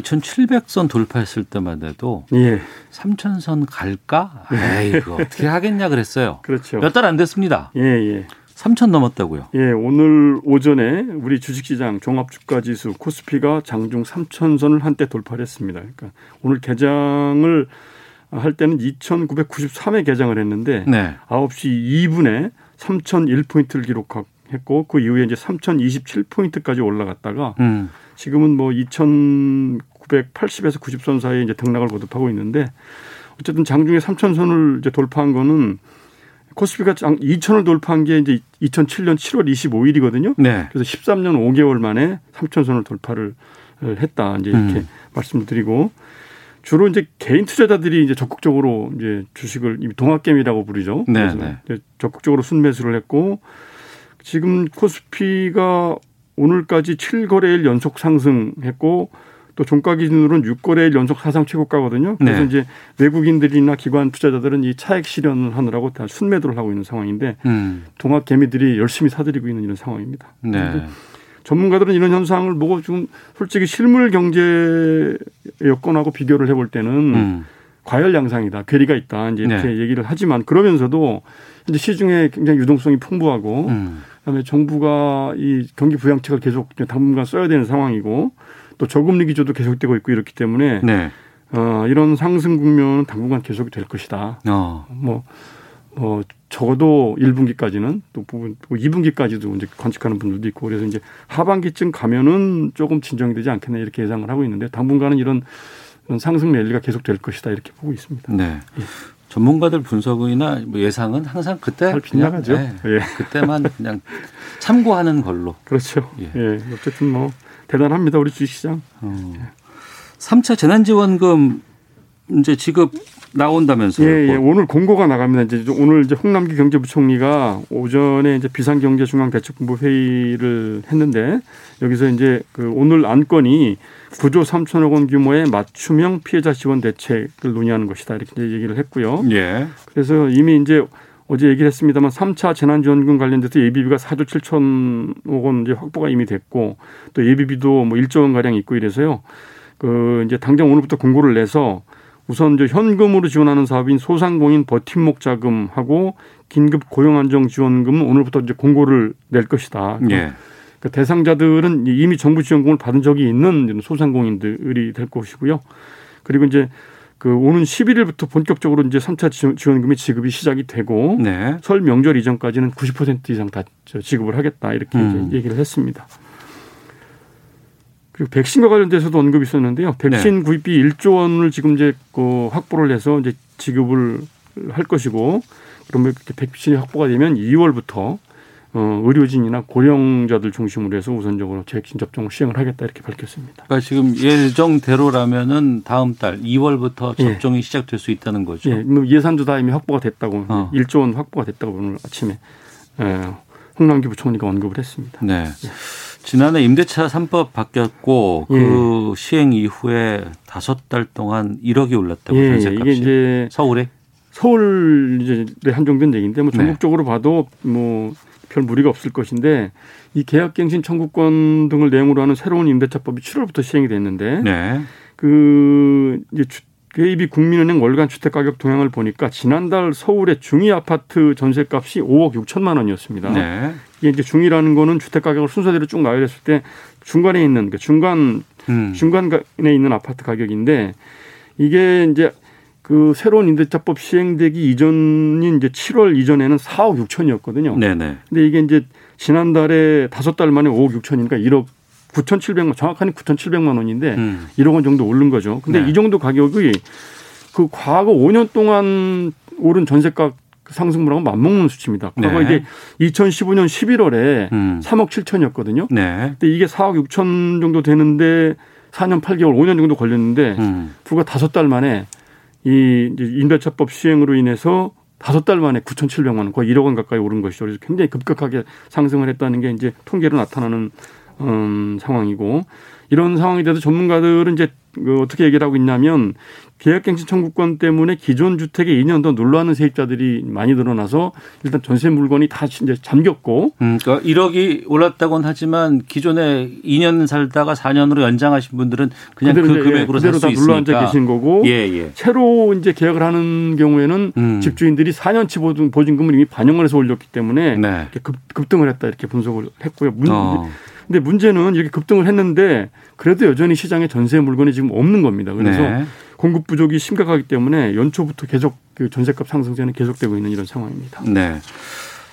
2700선 돌파했을 때만 해도 예. 3000선 갈까? 에이, 그거 어떻게 하겠냐 그랬어요. 그렇죠. 몇 달 안 됐습니다. 예, 예. 3000 넘었다고요. 예, 오늘 오전에 우리 주식시장 종합주가지수 코스피가 장중 3천 선을 한때 돌파를 했습니다. 그러니까 오늘 개장을 할 때는 2,993에 개장을 했는데 네. 9시 2분에 3,001포인트를 기록했고 그 이후에 이제 3,027포인트까지 올라갔다가 음. 지금은 뭐 2,980에서 90선 사이에 이제 등락을 거듭하고 있는데 어쨌든 장중에 3,000선을 이제 돌파한 거는 코스피가 장 2,000을 돌파한 게 이제 2007년 7월 25일이거든요. 네. 그래서 13년 5개월 만에 3,000선을 돌파를 했다. 이제 이렇게 음. 말씀을 드리고 주로 이제 개인 투자자들이 이제 적극적으로 이제 주식을 이미 동학개미라고 부르죠. 네, 그래서 네. 적극적으로 순매수를 했고 지금 코스피가 오늘까지 7거래일 연속 상승했고 또 종가 기준으로는 6거래일 연속 사상 최고가거든요. 그래서 네. 이제 외국인들이나 기관 투자자들은 이 차익 실현을 하느라고 다 순매도를 하고 있는 상황인데 음. 동학 개미들이 열심히 사들이고 있는 이런 상황입니다. 네. 전문가들은 이런 현상을 보고 좀 솔직히 실물 경제 여건하고 비교를 해볼 때는 음. 과열 양상이다, 괴리가 있다, 이제 이렇게 네. 얘기를 하지만 그러면서도 이제 시중에 굉장히 유동성이 풍부하고 음. 그다음에 정부가 이 경기 부양책을 계속 당분간 써야 되는 상황이고 또 저금리 기조도 계속되고 있고 이렇기 때문에 네. 어, 이런 상승 국면은 당분간 계속이 될 것이다. 어. 뭐, 뭐, 적어도 1분기까지는 또 부분, 또 2분기까지도 이제 관측하는 분들도 있고 그래서 이제 하반기쯤 가면은 조금 진정이 되지 않겠나 이렇게 예상을 하고 있는데 당분간은 이런, 상승 랠리가 계속 될 것이다 이렇게 보고 있습니다. 네. 전문가들 분석이나 뭐 예상은 항상 그때 빗나가죠. 네, 예. 그때만 그냥 참고하는 걸로. 그렇죠. 예. 예. 어쨌든 뭐 대단합니다 우리 주식시장. 어. 3차 재난지원금 이제 지급 나온다면서요. 예, 예. 뭐. 오늘 공고가 나갑니다. 이제 오늘 이제 홍남기 경제부총리가 오전에 이제 비상경제중앙대책본부 회의를 했는데 여기서 이제 그 오늘 안건이 9조 3천억 원 규모의 맞춤형 피해자 지원 대책을 논의하는 것이다 이렇게 얘기를 했고요. 예. 그래서 이미 이제 어제 얘기를 했습니다만 3차 재난지원금 관련돼서 예비비가 4조 7천억 원 이제 확보가 이미 됐고 또 예비비도 뭐 1조 원 가량 있고 이래서요. 그 이제 당장 오늘부터 공고를 내서 우선 이제 현금으로 지원하는 사업인 소상공인 버팀목 자금하고 긴급 고용 안정 지원금은 오늘부터 이제 공고를 낼 것이다. 예. 그 대상자들은 이미 정부 지원금을 받은 적이 있는 소상공인들이 될 것이고요. 그리고 이제 그 오는 11일부터 본격적으로 이제 3차 지원금이 지급이 시작이 되고 네. 설 명절 이전까지는 90% 이상 다 지급을 하겠다 이렇게 음. 얘기를 했습니다. 그리고 백신과 관련돼서도 언급이 있었는데요. 백신 네. 구입비 1조 원을 지금 이제 그 확보를 해서 이제 지급을 할 것이고 그러면 백신이 확보가 되면 2월부터 어, 의료진이나 고령자들 중심으로 해서 우선적으로 백신 접종을 시행을 하겠다 이렇게 밝혔습니다. 그러니까 지금 예정대로라면은 다음 달 2월부터 예. 접종이 시작될 수 있다는 거죠. 예, 뭐 예산도 다 이미 확보가 됐다고 어. 1조 원 확보가 됐다고 오늘 아침에 예, 홍남기 부총리가 언급을 했습니다. 네. 지난해 임대차 3법 바뀌었고 그 시행 이후에 다섯 달 동안 1억이 올랐다고 예, 전세값이 이게 이제 서울에 서울 이제 한정된 얘기인데 뭐 네. 전국적으로 봐도 뭐 별 무리가 없을 것인데 이 계약갱신 청구권 등을 내용으로 하는 새로운 임대차법이 7월부터 시행이 됐는데 네. 그 이제 주, KB 국민은행 월간 주택 가격 동향을 보니까 지난달 서울의 중위 아파트 전세값이 5억 6천만 원이었습니다. 네. 이게 이제 중위라는 거는 주택 가격을 순서대로 쭉 나열했을 때 중간에 있는 그 중간 음. 중간에 있는 아파트 가격인데 이게 이제 그 새로운 임대차법 시행되기 이전인 이제 7월 이전에는 4억 6천이었거든요. 네네. 근데 이게 이제 지난달에 다섯 달 만에 5억 6천이니까 1억 9,700만 정확하게 9,700만 원인데 음. 1억 원 정도 오른 거죠. 근데 네. 이 정도 가격이 그 과거 5년 동안 오른 전세가 상승률하고 맞먹는 수치입니다. 과거 네. 이게 2015년 11월에 음. 3억 7천이었거든요. 네. 근데 이게 4억 6천 정도 되는데 4년 8개월, 5년 정도 걸렸는데 음. 불과 다섯 달 만에 이 임대차법 시행으로 인해서 다섯 달 만에 9,700만 원, 거의 1억 원 가까이 오른 것이죠. 그래서 굉장히 급격하게 상승을 했다는 게 이제 통계로 나타나는 음, 상황이고 이런 상황에 대해서 전문가들은 이제 그 어떻게 얘기를 하고 있냐면 계약갱신 청구권 때문에 기존 주택에 2년 더 놀러하는 세입자들이 많이 늘어나서 일단 전세 물건이 다 이제 잠겼고 음, 그러니까 1억이 올랐다고는 하지만 기존에 2년 살다가 4년으로 연장하신 분들은 그냥 그 금액으로 살 그대로 수다 있으니까. 눌러앉아 계신 거고 예, 예. 새로 이제 계약을 하는 경우에는 음. 집주인들이 4년치 보증, 보증금을 이미 반영을 해서 올렸기 때문에 네. 급, 급등을 했다 이렇게 분석을 했고요. 문, 어. 근데 문제는 이렇게 급등을 했는데 그래도 여전히 시장에 전세 물건이 지금 없는 겁니다. 그래서 네. 공급 부족이 심각하기 때문에 연초부터 계속 그 전세값 상승세는 계속되고 있는 이런 상황입니다. 네.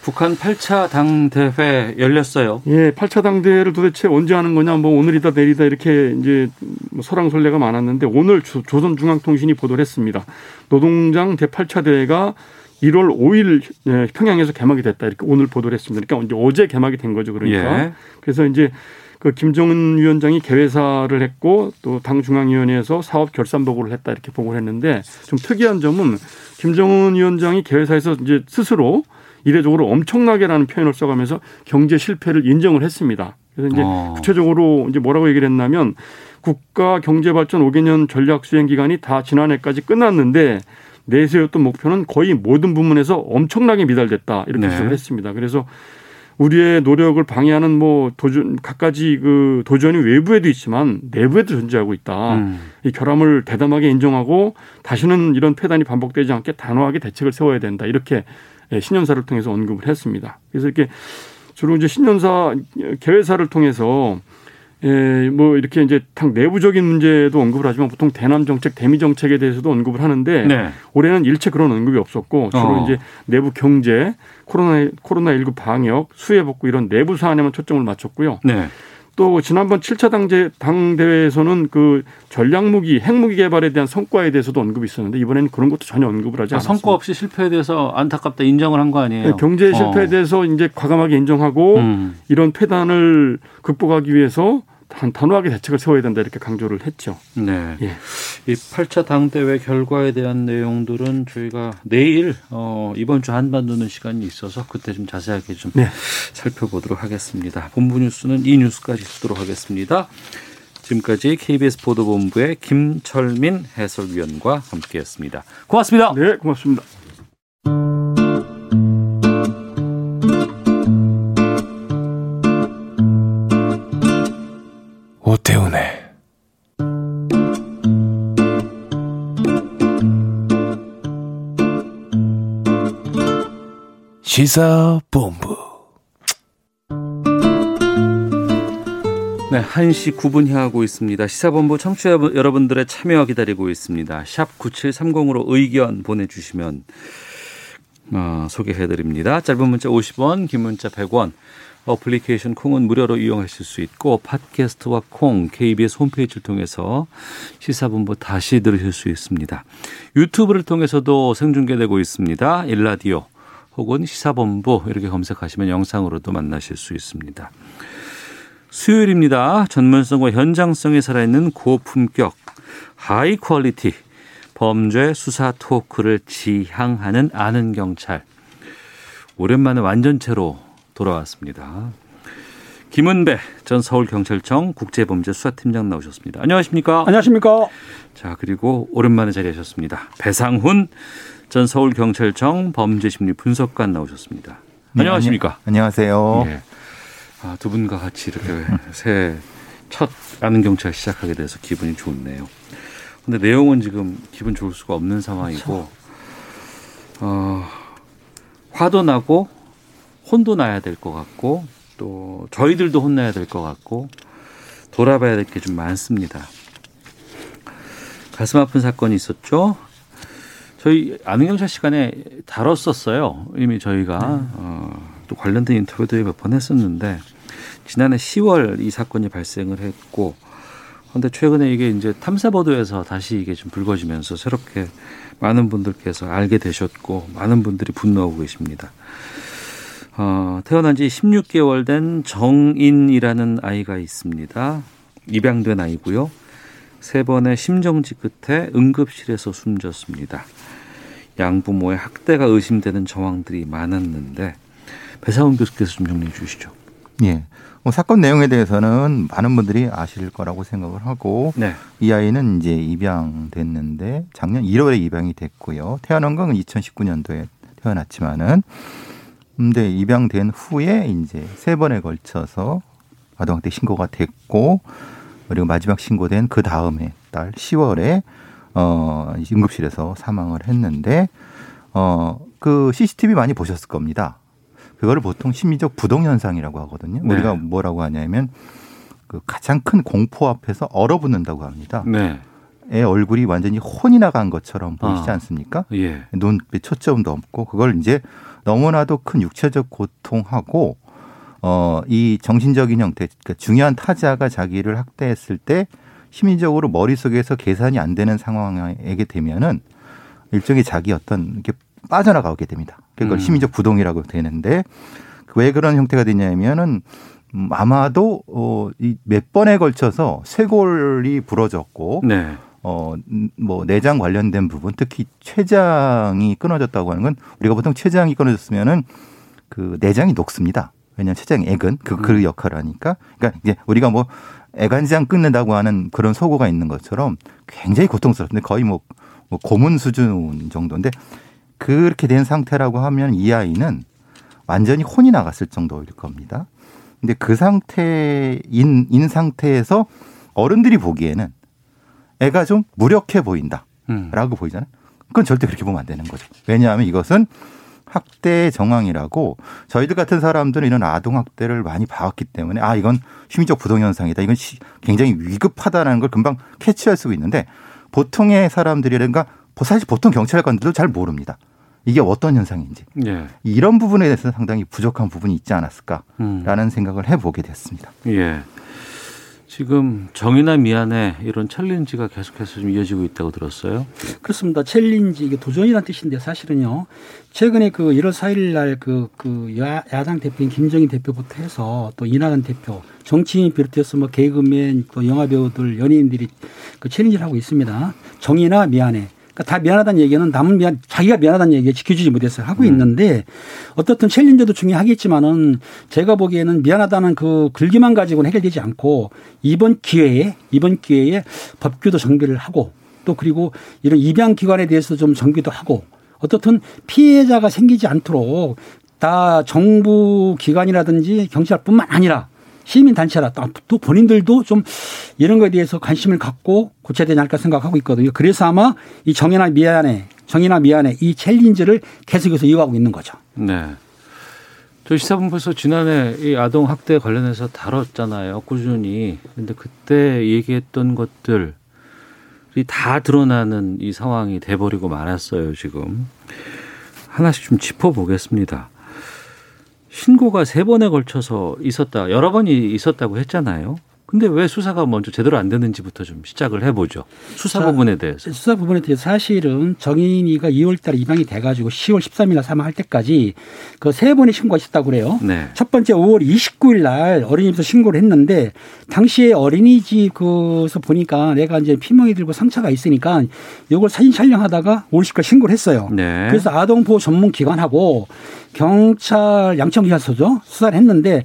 북한 8차 당대회 열렸어요. 예, 8차 당대회를 도대체 언제 하는 거냐, 뭐 오늘이다 내리다 이렇게 이제 뭐 설랑설레가 많았는데 오늘 조- 조선중앙통신이 보도를 했습니다. 노동장 제8차 대회가 1월 5일 예, 평양에서 개막이 됐다 이렇게 오늘 보도를 했습니다. 그러니까 어제 개막이 된 거죠. 그러니까 예. 그래서 이제 그 김정은 위원장이 개회사를 했고 또 당 중앙위원회에서 사업 결산 보고를 했다 이렇게 보고를 했는데 좀 특이한 점은 김정은 위원장이 개회사에서 이제 스스로 이례적으로 엄청나게라는 표현을 써가면서 경제 실패를 인정을 했습니다. 그래서 이제 어. 구체적으로 이제 뭐라고 얘기를 했냐면 국가 경제 발전 5개년 전략 수행 기간이 다 지난해까지 끝났는데 내세웠던 목표는 거의 모든 부문에서 엄청나게 미달됐다 이렇게 네. 지적을 했습니다. 그래서 우리의 노력을 방해하는 뭐 도전 갖가지 그 도전이 외부에도 있지만 내부에도 존재하고 있다. 음. 이 결함을 대담하게 인정하고 다시는 이런 폐단이 반복되지 않게 단호하게 대책을 세워야 된다. 이렇게 예, 신년사를 통해서 언급을 했습니다. 그래서 이렇게 주로 이제 신년사 개회사를 통해서 예, 뭐 이렇게 이제 당 내부적인 문제도 언급을 하지만 보통 대남 정책, 대미 정책에 대해서도 언급을 하는데 네. 올해는 일체 그런 언급이 없었고 주로 어. 이제 내부 경제, 코로나 코로나 19 방역, 수해 복구 이런 내부 사안에만 초점을 맞췄고요. 네. 또 지난번 7차 당제 당 대회에서는 그 전략 무기, 핵무기 개발에 대한 성과에 대해서도 언급이 있었는데 이번에는 그런 것도 전혀 언급을 하지 아, 않았습니다. 성과 없이 실패에 대해서 안타깝다 인정을 한 거 아니에요? 네, 경제 실패에 어. 대해서 이제 과감하게 인정하고 음. 이런 폐단을 극복하기 위해서 단, 단호하게 대책을 세워야 된다 이렇게 강조를 했죠. 네. 예. 이 8차 당대회 결과에 대한 내용들은 저희가 내일 어, 이번 주 한반도는 시간이 있어서 그때 좀 자세하게 좀 네. 살펴보도록 하겠습니다. 본부 뉴스는 이 뉴스까지 듣도록 하겠습니다. 지금까지 KBS 보도본부의 김철민 해설위원과 함께했습니다. 고맙습니다. 네, 고맙습니다. 오태훈의 시사본부 네, 1시 9분 향하고 있습니다. 시사본부 청취자 여러분들의 참여 기다리고 있습니다. 샵 9730으로 의견 보내주시면 어, 소개해드립니다. 짧은 문자 50원, 긴 문자 100원. 어플리케이션 콩은 무료로 이용하실 수 있고 팟캐스트와 콩 KBS 홈페이지를 통해서 시사본부 다시 들으실 수 있습니다. 유튜브를 통해서도 생중계되고 있습니다. 일라디오 혹은 시사본부 이렇게 검색하시면 영상으로도 만나실 수 있습니다. 수요일입니다. 전문성과 현장성이 살아있는 고품격 high quality 범죄 수사 토크를 지향하는 아는 경찰. 오랜만에 완전체로 돌아왔습니다. 김은배 전 서울경찰청 국제범죄수사팀장 나오셨습니다. 안녕하십니까? 안녕하십니까? 자, 그리고 오랜만에 자리하셨습니다. 배상훈 전 서울경찰청 범죄심리 분석관 나오셨습니다. 안녕하십니까? 네, 안녕하세요. 예. 아, 두 분과 같이 이렇게 새 첫 아는 경찰 시작하게 돼서 기분이 좋네요. 근데 내용은 지금 기분 좋을 수가 없는 상황이고, 어, 화도 나고, 혼도 나야 될 것 같고, 또 저희들도 혼나야 될 것 같고, 돌아봐야 될 게 좀 많습니다. 가슴 아픈 사건이 있었죠. 저희 아는 경찰 시간에 다뤘었어요. 이미 저희가 어, 또 관련된 인터뷰도 몇 번 했었는데 지난해 10월 이 사건이 발생을 했고 그런데 최근에 이게 이제 탐사 보도에서 다시 이게 좀 불거지면서 새롭게 많은 분들께서 알게 되셨고 많은 분들이 분노하고 계십니다. 어, 태어난 지 16개월 된 정인이라는 아이가 있습니다. 입양된 아이고요. 세 번의 심정지 끝에 응급실에서 숨졌습니다. 양부모의 학대가 의심되는 정황들이 많았는데 배사원 교수께서 좀 정리해 주시죠. 예. 뭐 사건 내용에 대해서는 많은 분들이 아실 거라고 생각을 하고 네. 이 아이는 이제 입양됐는데 작년 1월에 입양이 됐고요. 태어난 건 2019년도에 태어났지만은 근데 입양된 후에 이제 세 번에 걸쳐서 아동학대 신고가 됐고 그리고 마지막 신고된 그 다음에 달 10월에 어 응급실에서 사망을 했는데 어그 CCTV 많이 보셨을 겁니다. 그거를 보통 심리적 부동 현상이라고 하거든요. 네. 우리가 뭐라고 하냐면 그 가장 큰 공포 앞에서 얼어붙는다고 합니다. 네. 애 얼굴이 완전히 혼이 나간 것처럼 보이지 아. 않습니까? 예. 눈빛 초점도 없고 그걸 이제 너무나도 큰 육체적 고통하고 어 이 정신적인 형태 그러니까 중요한 타자가 자기를 학대했을 때 심리적으로 머릿속에서 계산이 안 되는 상황에 되면은 일종의 자기 어떤 이렇게 빠져나가게 됩니다. 그걸 음. 심리적 부동이라고 되는데 왜 그런 형태가 되냐면은 음, 아마도 어 이 몇 번에 걸쳐서 쇄골이 부러졌고 네. 어, 뭐, 내장 관련된 부분, 특히 췌장이 끊어졌다고 하는 건 우리가 보통 췌장이 끊어졌으면은 그 내장이 녹습니다. 왜냐하면 췌장 액은 그, 그 역할을 하니까. 그러니까 이제 우리가 뭐 애간장 끊는다고 하는 그런 소고가 있는 것처럼 굉장히 고통스럽는데 거의 뭐, 뭐 고문 수준 정도인데 그렇게 된 상태라고 하면 이 아이는 완전히 혼이 나갔을 정도일 겁니다. 근데 그 상태인, 인 상태에서 어른들이 보기에는 애가 좀 무력해 보인다. 음. 라고 보이잖아요. 그건 절대 그렇게 보면 안 되는 거죠. 왜냐하면 이것은 학대의 정황이라고 저희들 같은 사람들은 이런 아동 학대를 많이 봐왔기 때문에 아 이건 심리적 부동 현상이다. 이건 시- 굉장히 위급하다라는 걸 금방 캐치할 수 있는데 보통의 사람들이라든가 사실 보통 경찰관들도 잘 모릅니다. 이게 어떤 현상인지 예. 이런 부분에 대해서 상당히 부족한 부분이 있지 않았을까라는 음. 생각을 해보게 됐습니다. 예. 지금 정의나 미안해 이런 챌린지가 계속해서 좀 이어지고 있다고 들었어요. 그렇습니다. challenge 이게 도전이라는 뜻인데 사실은요. 최근에 그 1월 4일 날그 그 야, 야당 대표인 김종인 대표부터 해서 또 이낙연 대표, 정치인 비롯해서 뭐 개그맨 또 영화 배우들 연예인들이 그 challenge를 하고 있습니다. 정인아 미안해. 그러니까 다 미안하다는 얘기는 남은 미안, 자기가 미안하다는 얘기에 지켜주지 못해서 하고 있는데 어떻든 challenge도 중요하겠지만은 제가 보기에는 미안하다는 그 글귀만 가지고는 해결되지 않고 이번 기회에 이번 기회에 법규도 정비를 하고 또 그리고 이런 입양 기관에 대해서 좀 정비도 하고 어떻든 피해자가 생기지 않도록 다 정부 기관이라든지 경찰뿐만 아니라 시민 단체라 또 본인들도 좀 이런 거에 대해서 관심을 갖고 고쳐야 되지 않을까 생각하고 있거든요. 그래서 아마 이 정의나 미안해, 정의나 미안해 이 챌린지를 계속해서 이어가고 있는 거죠. 네. 저희 시사본부에서 지난해 이 아동 학대 관련해서 다뤘잖아요. 꾸준히. 근데 그때 얘기했던 것들이 다 드러나는 이 상황이 돼버리고 말았어요, 지금. 하나씩 좀 짚어보겠습니다. 신고가 세 번에 걸쳐서 있었다, 여러 번이 있었다고 했잖아요. 근데 왜 수사가 먼저 제대로 안 되는지부터 좀 시작을 해보죠. 수사 자, 부분에 대해서. 수사 부분에 대해서 사실은 정인이가 2월 달에 입양이 돼가지고 10월 13일 날 사망할 때까지 그 세 번의 신고가 있었다고 그래요. 네. 첫 번째 5월 29일 날 어린이집에서 신고를 했는데 당시에 어린이집 그서 보니까 내가 이제 피멍이 들고 상처가 있으니까 이걸 사진 촬영하다가 5월 10일 신고를 했어요. 네. 그래서 아동보호 전문 기관하고 경찰 양천기사서죠 수사를 했는데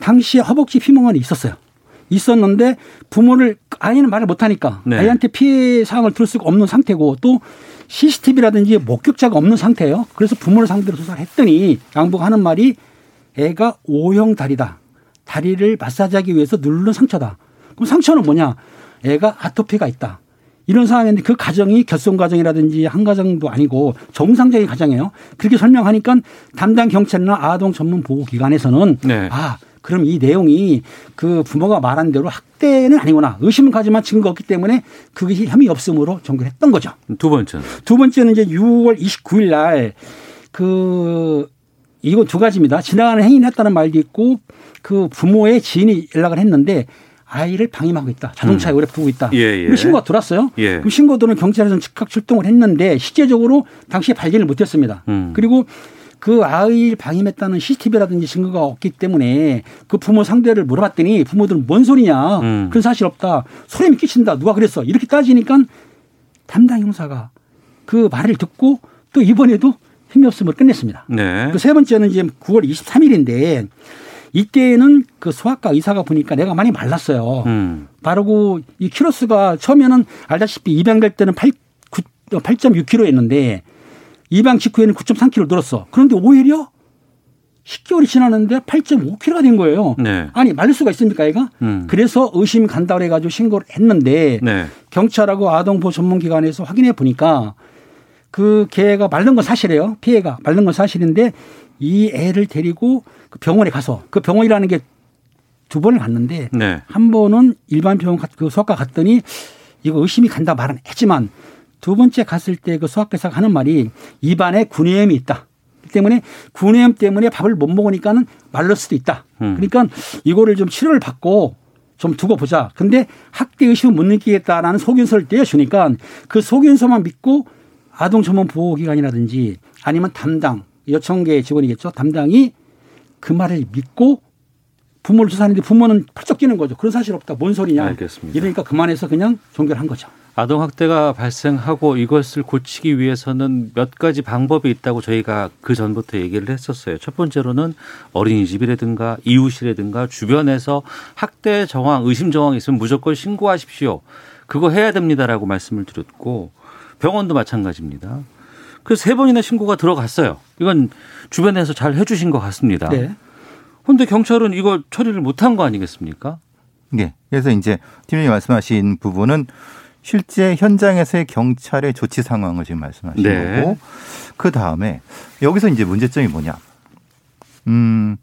당시에 허벅지 피멍은 있었어요. 있었는데 부모를 아이는 말을 못하니까 네. 아이한테 피해 사항을 들을 수가 없는 상태고 또 CCTV라든지 목격자가 없는 상태예요. 그래서 부모를 상대로 수사를 했더니 양보가 하는 말이 애가 O형 다리다. 다리를 마사지하기 위해서 누르는 상처다. 그럼 상처는 뭐냐? 애가 아토피가 있다. 이런 상황인데 그 가정이 결손 가정이라든지 한 가정도 아니고 정상적인 가정이에요. 그렇게 설명하니까 담당 경찰이나 아동 전문 보호 기관에서는 네. 아 그럼 이 내용이 그 부모가 말한 대로 학대는 아니구나. 의심은 가지만 증거 없기 때문에 그것이 혐의 없음으로 종결했던 거죠. 두 번째는 두 번째는 이제 6월 29일 날 그 이거 두 가지입니다. 지나가는 행위를 했다는 말도 있고 그 부모의 지인이 연락을 했는데 아이를 방임하고 있다. 자동차에 오래 두고 있다. 예, 예. 신고가 들어왔어요. 예. 그럼 신고들은 경찰에서 즉각 출동을 했는데 실제적으로 당시에 발견을 못했습니다. 음. 그리고 그 아이를 방임했다는 CCTV라든지 증거가 없기 때문에 그 부모 상대를 물어봤더니 부모들은 뭔 소리냐. 음. 그런 사실 없다. 소름이 끼친다. 누가 그랬어. 이렇게 따지니까 담당 형사가 그 말을 듣고 또 이번에도 힘이 없음으로 끝냈습니다. 네. 그 세 번째는 이제 9월 23일인데 이때는 그 소아과 의사가 보니까 내가 많이 말랐어요. 음. 바르고 이 키로수가 처음에는 알다시피 입양될 때는 8, 9, 8.6kg였는데 입양 직후에는 9.3kg 늘었어. 그런데 오히려 10개월이 지났는데 8.5kg가 된 거예요. 네. 아니 말릴 수가 있습니까, 얘가? 음. 그래서 의심이 간다 그래가지고 신고를 했는데 네. 경찰하고 아동보호 전문기관에서 확인해 보니까 그 개가 말른 건 사실이에요. 피해가 말른 건 사실인데 이 애를 데리고 그 병원에 가서 그 병원이라는 게 두 번을 갔는데 네. 한 번은 일반 병원 가- 그 소아과 갔더니 이거 의심이 간다 말은 했지만 두 번째 갔을 때그 소아과에서 하는 말이 입안에 구내염이 있다. 때문에 구내염 때문에 밥을 못 먹으니까는 말릴 수도 있다. 음. 그러니까 이거를 좀 치료를 받고 좀 두고 보자. 근데 학대 의심을 못 느끼겠다라는 소견서를 떼어주니까 그 소견서만 믿고 아동 전문 보호기관이라든지 아니면 담당 여청계 직원이겠죠. 담당이 그 말을 믿고 부모를 조사하는데 부모는 펄쩍 뛰는 거죠. 그런 사실 없다. 뭔 소리냐. 알겠습니다. 이러니까 그만해서 그냥 종결한 거죠. 아동 학대가 발생하고 이것을 고치기 위해서는 몇 가지 방법이 있다고 저희가 그 전부터 얘기를 했었어요. 첫 번째로는 어린이집이라든가 이웃이라든가 주변에서 학대 정황, 의심 정황이 있으면 무조건 신고하십시오. 그거 해야 됩니다라고 말씀을 드렸고 병원도 마찬가지입니다. 그래서 세 번이나 신고가 들어갔어요. 이건 주변에서 잘 해주신 것 같습니다. 네. 그런데 경찰은 이거 처리를 못한 거 아니겠습니까? 네. 그래서 이제 팀장님 말씀하신 부분은 실제 현장에서의 경찰의 조치 상황을 지금 말씀하신 네. 거고 그 다음에 여기서 이제 문제점이 뭐냐? 음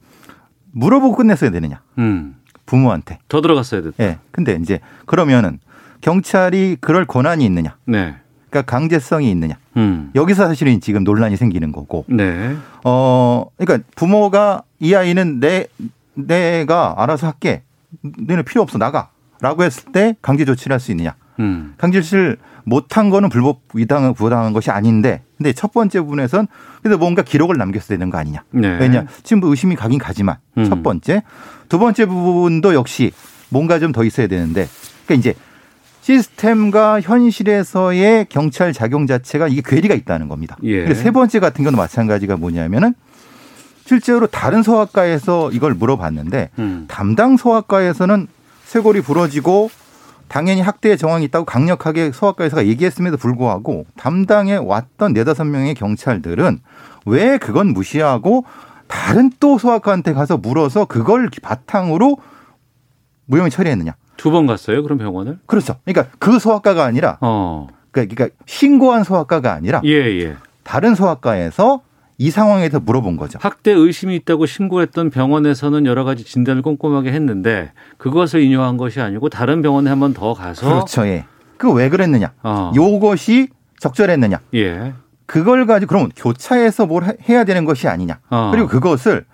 물어보고 끝냈어야 되느냐? 음. 부모한테. 더 들어갔어야 됐다. 예. 근데 이제 그러면은 경찰이 그럴 권한이 있느냐? 네. 그러니까 강제성이 있느냐? 음. 여기서 사실은 지금 논란이 생기는 거고. 네. 어, 그러니까 부모가 이 아이는 내 내가 알아서 할게. 너는 필요 없어 나가라고 했을 때 강제 조치를 할 수 있느냐? 음. 강제 조치를 못한 거는 불법 위당한 부당한 것이 아닌데, 근데 첫 번째 부분에선 그래도 뭔가 기록을 남겼어야 되는 거 아니냐? 네. 왜냐? 지금 뭐 의심이 가긴 가지만 음. 첫 번째, 두 번째 부분도 역시 뭔가 좀 더 있어야 되는데, 그러니까 이제 시스템과 현실에서의 경찰 작용 자체가 이게 괴리가 있다는 겁니다. 예. 그래서 세 번째 같은 경우는 마찬가지가 뭐냐면은 실제로 다른 소아과에서 이걸 물어봤는데 음. 담당 소아과에서는 쇄골이 부러지고 당연히 학대의 정황이 있다고 강력하게 소아과에서가 얘기했음에도 불구하고 담당에 왔던 네다섯 명의 경찰들은 왜 그건 무시하고 다른 또 소아과한테 가서 물어서 그걸 바탕으로 무혐의 처리했느냐. 두 번 갔어요? 그럼 병원을? 그렇죠. 그러니까 그 소아과가 아니라 어. 그러니까 그러니까 신고한 소아과가 아니라 예, 예. 다른 소아과에서 이 상황에서 물어본 거죠. 학대 의심이 있다고 신고했던 병원에서는 여러 가지 진단을 꼼꼼하게 했는데 그것을 인용한 것이 아니고 다른 병원에 한 번 더 가서 그렇죠. 예. 그 왜 그랬느냐? 어. 요것이 적절했느냐? 예. 그걸 가지고 그러면 교차해서 뭘 해- 해야 되는 것이 아니냐? 어. 그리고 그것을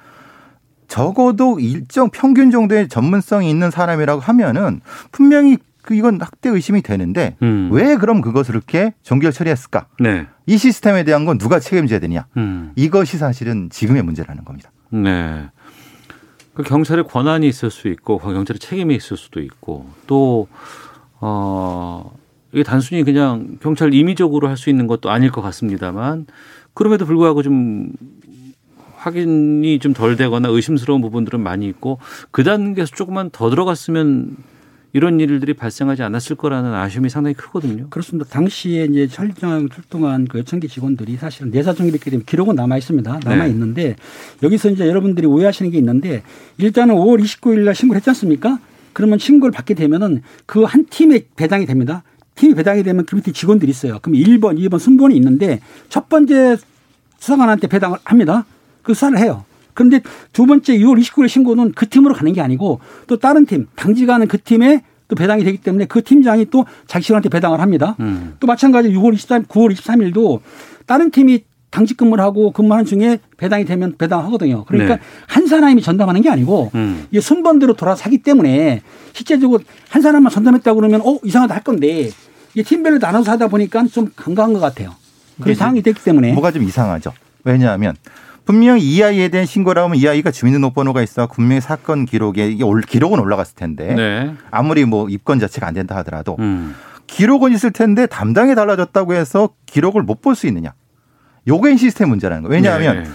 적어도 일정 평균 정도의 전문성이 있는 사람이라고 하면은 분명히 그 이건 학대 의심이 되는데 음. 왜 그럼 그것을 이렇게 종결 처리했을까? 네. 이 시스템에 대한 건 누가 책임져야 되냐? 음. 이것이 사실은 지금의 문제라는 겁니다. 네. 그 경찰의 권한이 있을 수 있고 그 경찰의 책임이 있을 수도 있고 또 어, 이게 단순히 그냥 경찰 임의적으로 할 수 있는 것도 아닐 것 같습니다만 그럼에도 불구하고 좀 확인이 좀 덜 되거나 의심스러운 부분들은 많이 있고 그 단계에서 조금만 더 들어갔으면 이런 일들이 발생하지 않았을 거라는 아쉬움이 상당히 크거든요. 그렇습니다. 당시에 이제 현장 출동한 그 여청계 직원들이 사실은 내사정이 됐기 때문에 기록은 남아 있습니다. 남아 네. 있는데 여기서 이제 여러분들이 오해하시는 게 있는데 일단은 5월 29일 날 신고를 했지 않습니까? 그러면 신고를 받게 되면은 그 한 팀에 배당이 됩니다. 팀이 배당이 되면 그 밑에 직원들이 있어요. 그럼 1번, 2번 순번이 있는데 첫 번째 수사관한테 배당을 합니다. 그 수사를 해요. 그런데 두 번째 6월 29일 신고는 그 팀으로 가는 게 아니고 또 다른 팀, 당직하는 그 팀에 또 배당이 되기 때문에 그 팀장이 또 자기 직원한테 배당을 합니다. 음. 또 마찬가지 6월 23, 9월 23일도 다른 팀이 당직 근무를 하고 근무하는 중에 배당이 되면 배당하거든요. 그러니까 네. 한 사람이 전담하는 게 아니고 음. 이게 순번대로 돌아서 하기 때문에 실제적으로 한 사람만 전담했다 그러면 어 이상하다 할 건데 이게 팀별로 나눠서 하다 보니까 좀 간과한 것 같아요. 그런 이게 상황이 됐기 때문에 뭐가 좀 이상하죠. 왜냐하면 분명히 이 아이에 대한 신고를 하면 이 아이가 주민등록번호가 있어 분명히 사건 기록에 이게 올- 기록은 올라갔을 텐데 네. 아무리 뭐 입건 자체가 안 된다 하더라도 음. 기록은 있을 텐데 담당이 달라졌다고 해서 기록을 못 볼 수 있느냐. 요게 시스템 문제라는 거예요. 왜냐하면 네.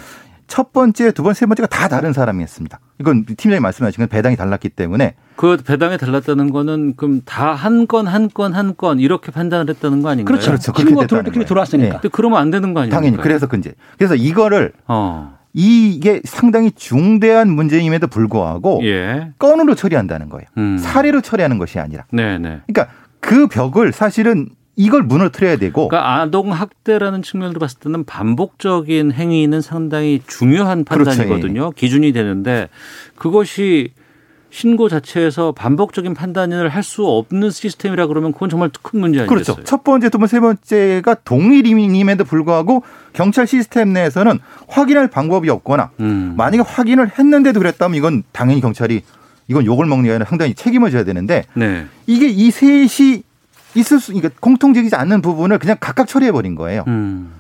첫 번째, 두 번째, 세 번째가 다 다른 사람이었습니다. 이건 팀장님 말씀하신 건 배당이 달랐기 때문에 그 배당에 달랐다는 거는 그럼 다 한 건 한 건 한 건 이렇게 판단을 했다는 거 아닌가요? 그렇죠. 그렇죠. 들어올 때 거예요. 들어왔으니까. 네. 그러면 안 되는 거 아닙니까? 당연히 그래서 그 이제 그래서 이거를 어. 이게 상당히 중대한 문제임에도 불구하고 예. 건으로 처리한다는 거예요. 음. 사례로 처리하는 것이 아니라. 네, 네. 그러니까 그 벽을 사실은 이걸 무너뜨려야 되고 그러니까 아동 학대라는 측면으로 봤을 때는 반복적인 행위는 상당히 중요한 그렇죠. 판단이거든요. 기준이 되는데 그것이 신고 자체에서 반복적인 판단을 할 수 없는 시스템이라 그러면 그건 정말 큰 문제 아니겠어요? 그렇죠. 첫 번째, 두 번째, 세 번째가 동일임에도 불구하고 경찰 시스템 내에서는 확인할 방법이 없거나 음. 만약에 확인을 했는데도 그랬다면 이건 당연히 경찰이 이건 욕을 먹는 게 아니라 상당히 책임을 져야 되는데 네. 이게 이 셋이 있을 수, 그러니까 공통적이지 않는 부분을 그냥 각각 처리해 버린 거예요. 음.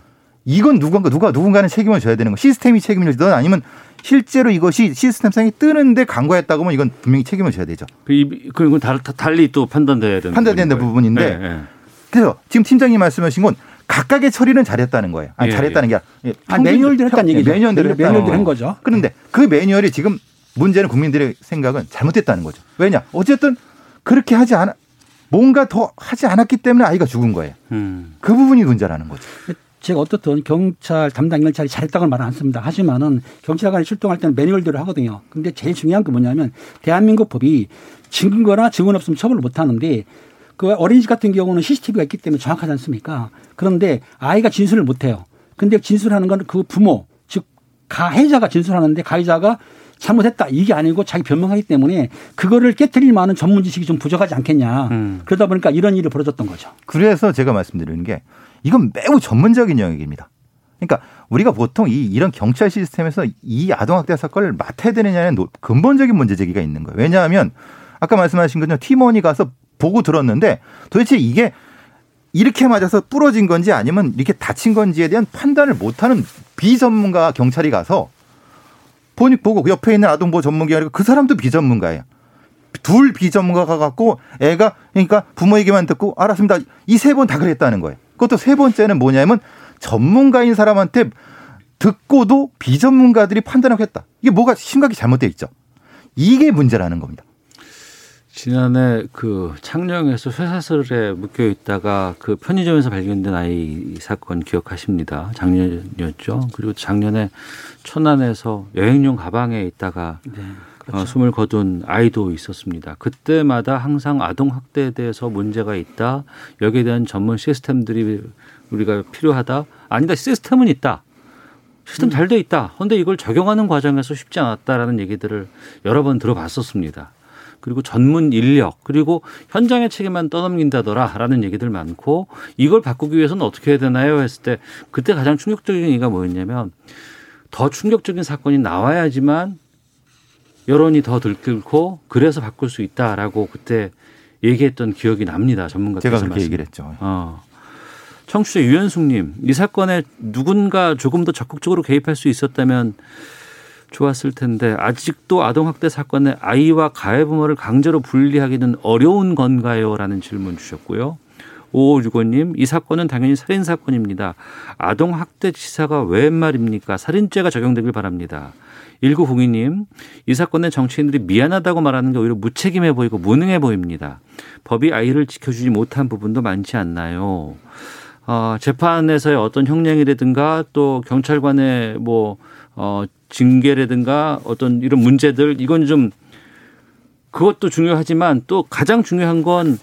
이건 누군가 누가 누군가는 책임을 져야 되는 거. 시스템이 책임을 지든 아니면 실제로 이것이 시스템상에 뜨는데 간과했다고 하면 이건 분명히 책임을 져야 되죠. 그 이- 그건 달- 다- 달리 또 판단돼야 되는 판단돼야 되는 부분인 거예요. 부분인데 네, 네. 그래서 지금 팀장님 말씀하신 건 각각의 처리는 잘했다는 거예요. 아니 예, 잘했다는 게 아니라 예, 아, 매뉴얼대로 했다는 평- 얘기죠. 매뉴얼대로 했다는 매뉴얼대로 거예요. 한 거죠. 그런데 그 매뉴얼이 지금 문제는 국민들의 생각은 잘못됐다는 거죠. 왜냐? 어쨌든 그렇게 하지 않아 뭔가 더 하지 않았기 때문에 아이가 죽은 거예요. 음. 그 부분이 문제라는 거죠. 제가 어떻든 경찰 담당 경찰이 잘했다고는 말은 않습니다. 하지만은 경찰관이 출동할 때는 매뉴얼대로 하거든요. 근데 제일 중요한 게 뭐냐면 대한민국 법이 증거나 증언 없으면 처벌을 못 하는데 그 어린이집 같은 경우는 CCTV가 있기 때문에 정확하지 않습니까? 그런데 아이가 진술을 못 해요. 근데 진술하는 건 그 부모, 즉 가해자가 진술하는데 가해자가 잘못했다 이게 아니고 자기 변명하기 때문에 그거를 깨뜨릴 만한 전문 지식이 좀 부족하지 않겠냐. 음. 그러다 보니까 이런 일이 벌어졌던 거죠. 그래서 제가 말씀드리는 게 이건 매우 전문적인 영역입니다. 그러니까 우리가 보통 이 이런 경찰 시스템에서 이 아동학대 사건을 맡아야 되느냐는 노- 근본적인 문제 제기가 있는 거예요. 왜냐하면 아까 말씀하신 것처럼 팀원이 가서 보고 들었는데 도대체 이게 이렇게 맞아서 부러진 건지 아니면 이렇게 다친 건지에 대한 판단을 못하는 비전문가 경찰이 가서 보니 보고 그 옆에 있는 아동보호 전문기관이고 그 사람도 비전문가예요. 둘 비전문가가 갖고 애가 그러니까 부모 얘기만 듣고 알았습니다. 이 세 번 다 그랬다는 거예요. 그것도 세 번째는 뭐냐면 전문가인 사람한테 듣고도 비전문가들이 판단하겠다. 이게 뭐가 심각히 잘못돼 있죠. 이게 문제라는 겁니다. 지난해 그 창녕에서 쇠사슬에 묶여 있다가 그 편의점에서 발견된 아이 사건 기억하십니다. 작년이었죠. 그리고 작년에 천안에서 여행용 가방에 있다가 어, 숨을 거둔 아이도 있었습니다. 그때마다 항상 아동 학대에 대해서 문제가 있다. 여기에 대한 전문 시스템들이 우리가 필요하다. 아니다. 시스템은 있다. 시스템 잘 돼 있다. 그런데 이걸 적용하는 과정에서 쉽지 않았다라는 얘기들을 여러 번 들어봤었습니다. 그리고 전문 인력 그리고 현장의 책임만 떠넘긴다더라라는 얘기들 많고 이걸 바꾸기 위해서는 어떻게 해야 되나요 했을 때 그때 가장 충격적인 얘기가 뭐였냐면 더 충격적인 사건이 나와야지만 여론이 더 들끓고 그래서 바꿀 수 있다라고 그때 얘기했던 기억이 납니다 전문가께서 제가 그렇게. 얘기를 했죠. 어. 청취자 유현숙님, 이 사건에 누군가 조금 더 적극적으로 개입할 수 있었다면 좋았을 텐데 아직도 아동학대 사건에 아이와 가해부모를 강제로 분리하기는 어려운 건가요?라는 질문 주셨고요. 5565님, 이 사건은 당연히 살인 사건입니다. 아동학대 치사가 웬 말입니까? 살인죄가 적용되길 바랍니다. 1902님, 이 사건은 정치인들이 미안하다고 말하는 게 오히려 무책임해 보이고 무능해 보입니다. 법이 아이를 지켜주지 못한 부분도 많지 않나요? 어, 재판에서의 어떤 형량이라든가 또 경찰관의 뭐, 어, 징계라든가 어떤 이런 문제들 이건 좀 그것도 중요하지만 또 가장 중요한 건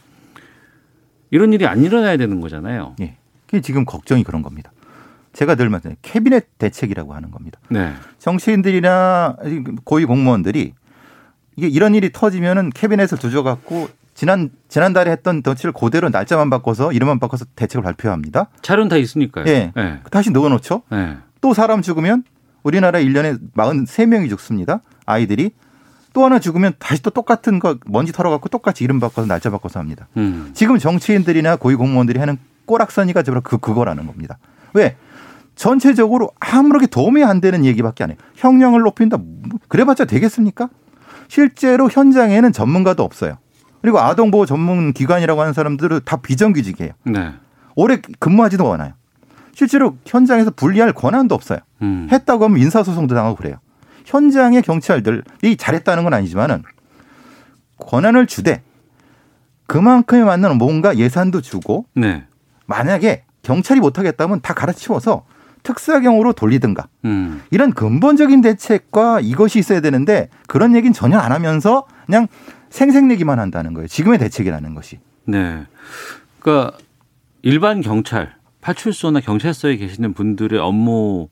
이런 일이 안 일어나야 되는 거잖아요. 예. 그게 지금 걱정이 그런 겁니다. 제가 늘 말씀드린 캐비넷 대책이라고 하는 겁니다. 네. 정치인들이나 고위 공무원들이 이게 이런 일이 터지면은 캐비넷을 두져 갖고 지난 지난달에 했던 덫을 그대로 날짜만 바꿔서 이름만 바꿔서 대책을 발표합니다. 차는 다 있으니까요. 예. 네. 다시 넣어놓죠. 네. 또 사람 죽으면 우리나라 1년에 43명이 죽습니다. 아이들이 또 하나 죽으면 다시 또 똑같은 거 먼지 털어갖고 똑같이 이름 바꿔서 날짜 바꿔서 합니다. 음. 지금 정치인들이나 고위 공무원들이 하는 꼬락서니가 바로 그 그거라는 겁니다. 왜? 전체적으로 아무렇게 도움이 안 되는 얘기밖에 안 해요. 형량을 높인다. 그래봤자 되겠습니까? 실제로 현장에는 전문가도 없어요. 그리고 아동보호 전문 기관이라고 하는 사람들은 다 비정규직이에요. 네. 오래 근무하지도 않아요. 실제로 현장에서 분리할 권한도 없어요. 음. 했다고 하면 인사소송도 당하고 그래요. 현장의 경찰들이 잘했다는 건 아니지만은 권한을 주되 그만큼에 맞는 뭔가 예산도 주고 네. 만약에 경찰이 못하겠다면 다 갈아치워서 특사경으로 돌리든가 음. 이런 근본적인 대책과 이것이 있어야 되는데 그런 얘기는 전혀 안 하면서 그냥 생색내기만 한다는 거예요. 지금의 대책이라는 것이. 네. 그러니까 일반 경찰, 파출소나 경찰서에 계시는 분들의 업무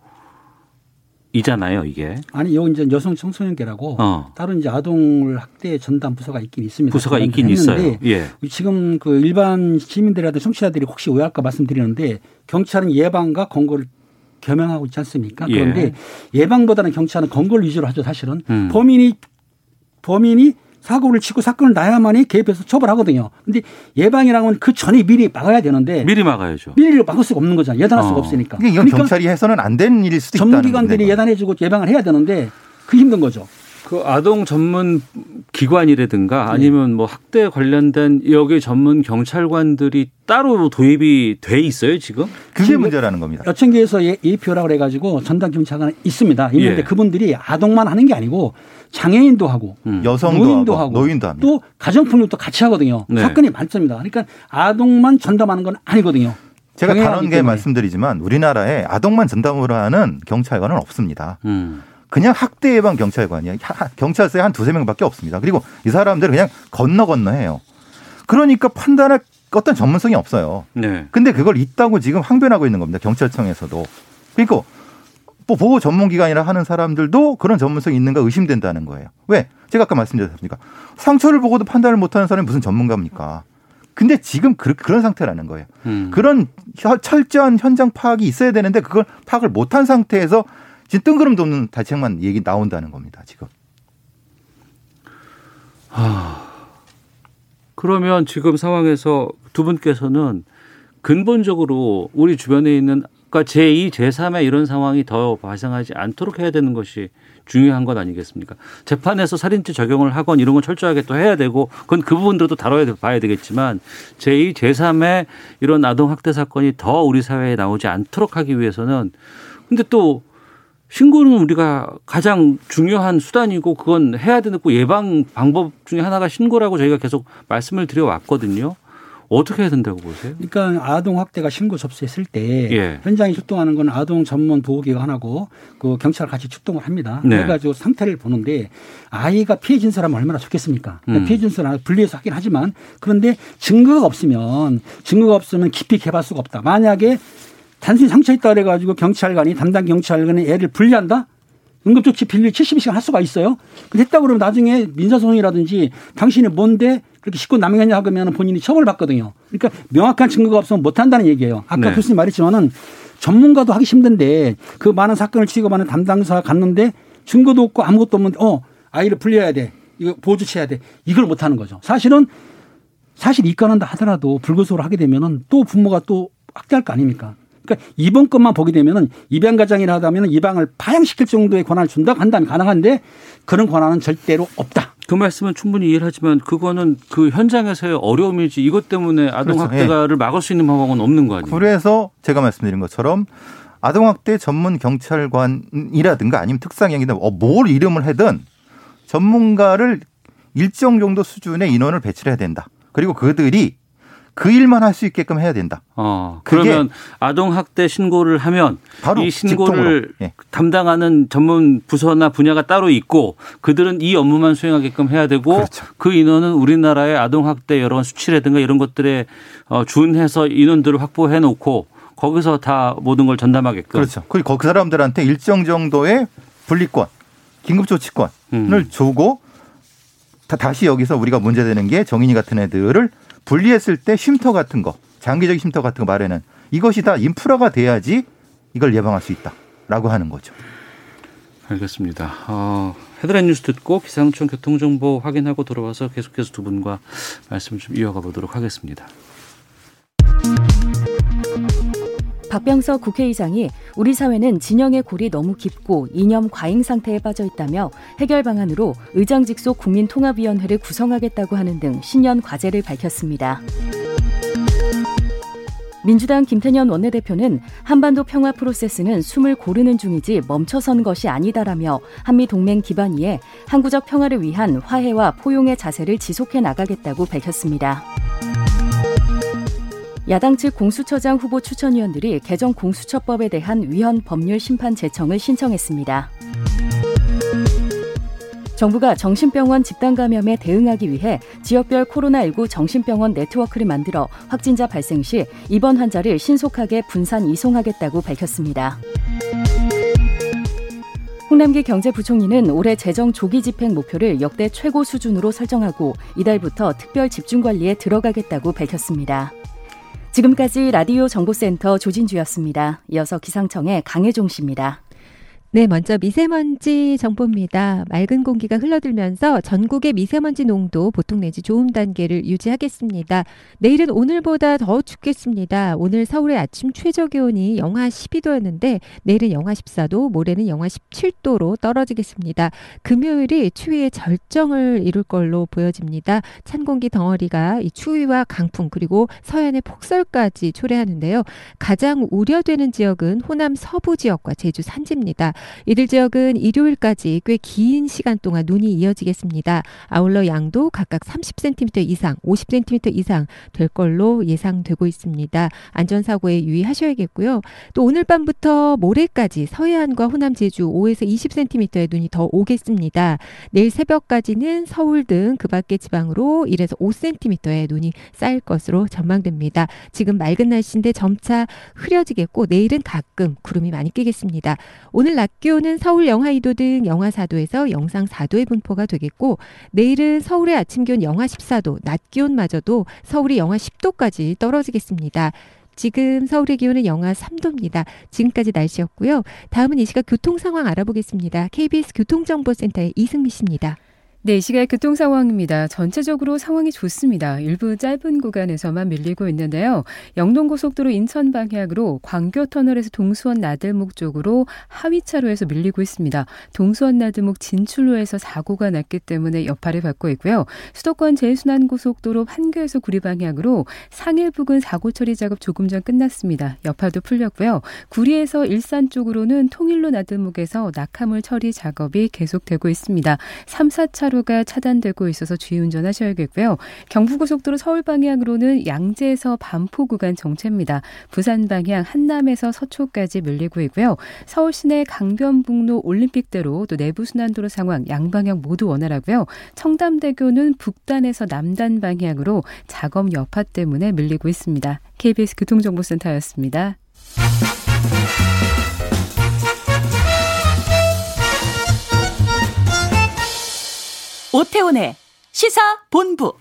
이잖아요, 이게. 아니 여기 이제 여성 청소년계라고 어. 따로 이제 아동을 학대 전담 부서가 있긴 있습니다. 부서가 있긴 있어요. 예. 지금 그 일반 시민들이라든 청취자들이 혹시 오해할까 말씀드리는데 경찰은 예방과 권고를 겸용하고 있지 않습니까? 예. 그런데 예 방보다는 경찰은 권고를 위주로 하죠, 사실은. 음. 범인이 범인이 사고를 치고 사건을 나야만이 개입해서 처벌하거든요. 근데 예방이라는 건그 전에 미리 막아야 되는데 미리 막아야죠. 미리 막을 수가 없는 거잖아요. 예단할 수가 어. 없으니까. 이게 이건 경찰이 해서는 안 되는 일일 수도 있다는 전문기관들이. 예단해주고 예방을 해야 되는데 그 힘든 거죠. 그 아동 전문 기관이라든가 아니면 뭐 학대 관련된 여기 전문 경찰관들이 따로 도입이 돼 있어요, 지금? 그게 문제라는 겁니다. 여천계에서 예- 예표라고 그래가지고 전담 경찰관 있습니다. 있는데 예. 그분들이 아동만 하는 게 아니고 장애인도 하고 음. 여성도 노인도 하고, 하고, 노인도 합니다. 또 가정폭력도 같이 하거든요. 네. 사건이 많습니다. 그러니까 아동만 전담하는 건 아니거든요. 제가 단언게 때문에. 말씀드리지만 우리나라에 아동만 전담으로 하는 경찰관은 없습니다. 음. 그냥 학대 예방 경찰관이야. 하- 경찰서에 한 두세 명밖에 없습니다. 그리고 이 사람들은 그냥 건너 건너 해요. 그러니까 판단할 어떤 전문성이 없어요. 네. 근데 그걸 있다고 지금 항변하고 있는 겁니다. 경찰청에서도. 그러니까 뭐 보호 전문기관이라 하는 사람들도 그런 전문성이 있는가 의심된다는 거예요. 왜? 제가 아까 말씀드렸습니까? 상처를 보고도 판단을 못하는 사람이 무슨 전문가입니까? 근데 지금 그, 그런 상태라는 거예요. 음. 그런 혀- 철저한 현장 파악이 있어야 되는데 그걸 파악을 못한 상태에서 지금 뜬구름 돕는 대책만 얘기 나온다는 겁니다. 지금. 그러면 지금 상황에서 두 분께서는 근본적으로 우리 주변에 있는 그러니까 제2, 제3의 이런 상황이 더 발생하지 않도록 해야 되는 것이 중요한 것 아니겠습니까? 재판에서 살인죄 적용을 하건 이런 건 철저하게 또 해야 되고 그건 그 부분들도 다뤄야 돼- 봐야 되겠지만 제2, 제3의 이런 아동 학대 사건이 더 우리 사회에 나오지 않도록 하기 위해서는 근데 또 신고는 우리가 가장 중요한 수단이고 그건 해야 되는 그 예방 방법 중에 하나가 신고라고 저희가 계속 말씀을 드려 왔거든요. 어떻게 해야 된다고 보세요? 그러니까 아동 학대가 신고 접수했을 때 예. 현장에 출동하는 건 아동 전문 보호기관하고 그 경찰 같이 출동을 합니다. 네. 그래가지고 상태를 보는데 아이가 피해 진 사람은 얼마나 좋겠습니까? 그러니까 음. 피해 진 사람 분리해서 하긴 하지만 그런데 증거가 없으면 증거가 없으면 깊이 개발 수가 없다. 만약에 단순히 상처 있다 그래가지고 경찰관이 담당 경찰관이 애를 분리한다? 응급조치 빌리 72시간 할 수가 있어요. 근데 했다 그러면 나중에 민사소송이라든지 당신이 뭔데 그렇게 싣고 남행했냐 하면 본인이 처벌받거든요. 그러니까 명확한 증거가 없으면 못한다는 얘기예요. 아까 네. 교수님 말했지만은 전문가도 하기 힘든데 그 많은 사건을 취급하는 담당사 갔는데 증거도 없고 아무것도 없는데 어 아이를 불려야 돼. 이거 보조치해야 돼. 이걸 못하는 거죠. 사실은 사실 입건한다 하더라도 불구속으로 하게 되면은 또 부모가 또 학대할 거 아닙니까? 그러니까 이번 것만 보게 되면은 입양 가장이라 하다면 입양을 파양시킬 정도의 권한을 준다고 한다면 가능한데 그런 권한은 절대로 없다. 그 말씀은 충분히 이해를 하지만 그거는 그 현장에서의 어려움이지 이것 때문에 아동 그렇죠. 학대가를 막을 수 있는 방법은 없는 거 아니에요? 그래서 제가 말씀드린 것처럼 아동학대 전문 경찰관이라든가 아니면 특사경이든 어, 뭘 이름을 하든 전문가를 일정 정도 수준의 인원을 배치해야 된다. 그리고 그들이 그 일만 할 수 있게끔 해야 된다. 어, 그러면 아동 학대 신고를 하면 바로 이 신고를. 예. 담당하는 전문 부서나 분야가 따로 있고 그들은 이 업무만 수행하게끔 해야 되고 그렇죠. 그 인원은 우리나라의 아동 학대 여러 수치라든가 이런 것들에 어, 준해서 인원들을 확보해 놓고 거기서 다 모든 걸 전담하게끔. 그렇죠. 그리고 그 사람들한테 일정 정도의 분리권, 긴급조치권을 음. 주고 다, 다시 여기서 우리가 문제되는 게 정인이 같은 애들을 분리했을 때 쉼터 같은 거, 장기적인 쉼터 같은 거 말에는 이것이 다 인프라가 돼야지 이걸 예방할 수 있다라고 하는 거죠. 알겠습니다. 어, 헤드라인 뉴스 듣고 기상청 교통정보 확인하고 돌아와서 계속해서 두 분과 말씀 좀 이어가 보도록 하겠습니다. 박병석 국회의장이 우리 사회는 진영의 골이 너무 깊고 이념 과잉 상태에 빠져 있다며 해결 방안으로 의장 직속 국민통합위원회를 구성하겠다고 하는 등 신년 과제를 밝혔습니다. 민주당 김태년 원내대표는 한반도 평화 프로세스는 숨을 고르는 중이지 멈춰선 것이 아니다라며 한미 동맹 기반 위에 항구적 평화를 위한 화해와 포용의 자세를 지속해 나가겠다고 밝혔습니다. 야당 측 공수처장 후보 추천위원들이 개정 공수처법에 대한 위헌 법률 심판 제청을 신청했습니다. 정부가 정신병원 집단 감염에 대응하기 위해 지역별 코로나19 정신병원 네트워크를 만들어 확진자 발생 시 입원 환자를 신속하게 분산 이송하겠다고 밝혔습니다. 홍남기 경제부총리는 올해 재정 조기 집행 목표를 역대 최고 수준으로 설정하고 이달부터 특별 집중 관리에 들어가겠다고 밝혔습니다. 지금까지 라디오 정보센터 조진주였습니다. 이어서 기상청의 강혜종 씨입니다. 네, 먼저 미세먼지 정보입니다. 맑은 공기가 흘러들면서 전국의 미세먼지 농도 보통 내지 좋음 단계를 유지하겠습니다. 내일은 오늘보다 더 춥겠습니다. 오늘 서울의 아침 최저 기온이 영하 12도였는데 내일은 영하 14도, 모레는 영하 17도로 떨어지겠습니다. 금요일이 추위의 절정을 이룰 걸로 보여집니다. 찬 공기 덩어리가 이 추위와 강풍 그리고 서해안의 폭설까지 초래하는데요. 가장 우려되는 지역은 호남 서부 지역과 제주 산지입니다. 이들 지역은 일요일까지 꽤 긴 시간 동안 눈이 이어지겠습니다. 아울러 양도 각각 30cm 이상, 50cm 이상 될 걸로 예상되고 있습니다. 안전사고에 유의하셔야겠고요. 또 오늘 밤부터 모레까지 서해안과 호남 제주 5에서 20cm의 눈이 더 오겠습니다. 내일 새벽까지는 서울 등 그 밖의 지방으로 1에서 5cm의 눈이 쌓일 것으로 전망됩니다. 지금 맑은 날씨인데 점차 흐려지겠고 내일은 가끔 구름이 많이 끼겠습니다. 오늘 낮 기온은 서울 영하 2도 등 영하 4도에서 영상 4도의 분포가 되겠고 내일은 서울의 아침 기온 영하 14도, 낮 기온마저도 서울이 영하 10도까지 떨어지겠습니다. 지금 서울의 기온은 영하 3도입니다. 지금까지 날씨였고요. 다음은 이 시각 교통 상황 알아보겠습니다. KBS 교통정보센터의 이승미 씨입니다. 네, 이 시각 교통 상황입니다. 전체적으로 상황이 좋습니다. 일부 짧은 구간에서만 밀리고 있는데요. 영동고속도로 인천 방향으로 광교터널에서 동수원 나들목 쪽으로 하위차로에서 밀리고 있습니다. 동수원 나들목 진출로에서 사고가 났기 때문에 여파를 받고 있고요. 수도권 제일순환고속도로 판교에서 구리 방향으로 상일 부근 사고 처리 작업 조금 전 끝났습니다. 여파도 풀렸고요. 구리에서 일산 쪽으로는 통일로 나들목에서 낙하물 처리 작업이 계속되고 있습니다. 3, 4차 차로가 차단되고 있어서 주의 운전하셔야겠고요. 경부고속도로 서울 방향으로는 양재에서 반포 구간 정체입니다. 부산 방향 한남에서 서초까지 밀리고 있고요. 서울 시내 강변북로 올림픽대로 또 내부순환도로 상황 양방향 모두 원활하고요. 청담대교는 북단에서 남단 방향으로 작업 여파 때문에 밀리고 있습니다. KBS 교통정보센터였습니다. 오태훈의 시사 본부.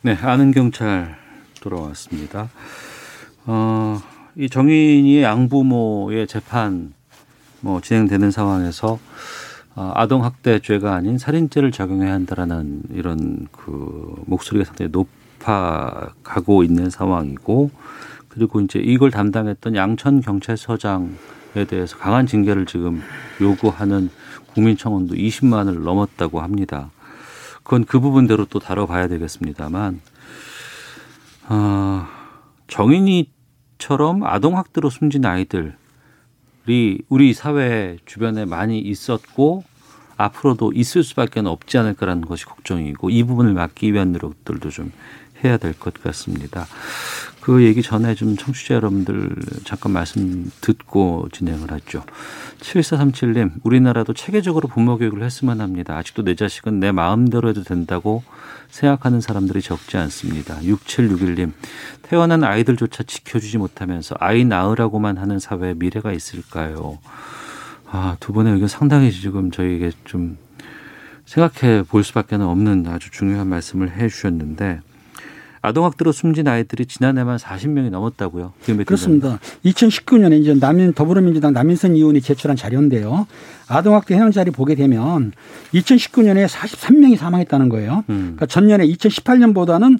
네, 아는 경찰 돌아왔습니다. 어, 이 정인이의 양부모의 재판 뭐 진행되는 상황에서 어, 아동 학대죄가 아닌 살인죄를 적용해야 한다라는 이런 그 목소리가 상당히 높아가고 있는 상황이고 그리고 이제 이걸 담당했던 양천 경찰서장에 대해서 강한 징계를 지금 요구하는 국민청원도 20만을 넘었다고 합니다. 그건 그 부분대로 또 다뤄봐야 되겠습니다만 어, 정인이처럼 아동학대로 숨진 아이들이 우리 사회 주변에 많이 있었고 앞으로도 있을 수밖에 없지 않을까라는 것이 걱정이고 이 부분을 막기 위한 노력들도 좀 해야 될 것 같습니다. 그 얘기 전에 좀 청취자 여러분들 잠깐 말씀 듣고 진행을 하죠. 7437님, 우리나라도 체계적으로 부모 교육을 했으면 합니다. 아직도 내 자식은 내 마음대로 해도 된다고 생각하는 사람들이 적지 않습니다. 6761님, 태어난 아이들조차 지켜주지 못하면서 아이 낳으라고만 하는 사회에 미래가 있을까요? 아, 두 분의 의견 상당히 지금 저희에게 좀 생각해 볼 수밖에 없는 아주 중요한 말씀을 해 주셨는데 아동학대로 숨진 아이들이 지난해만 40명이 넘었다고요. 그렇습니다. 2019년에 이제 남인 더불어민주당 남인선 의원이 제출한 자료인데요. 아동학대 현황 자료 보게 되면 2019년에 43명이 사망했다는 거예요. 음. 그러니까 전년에 2018년보다는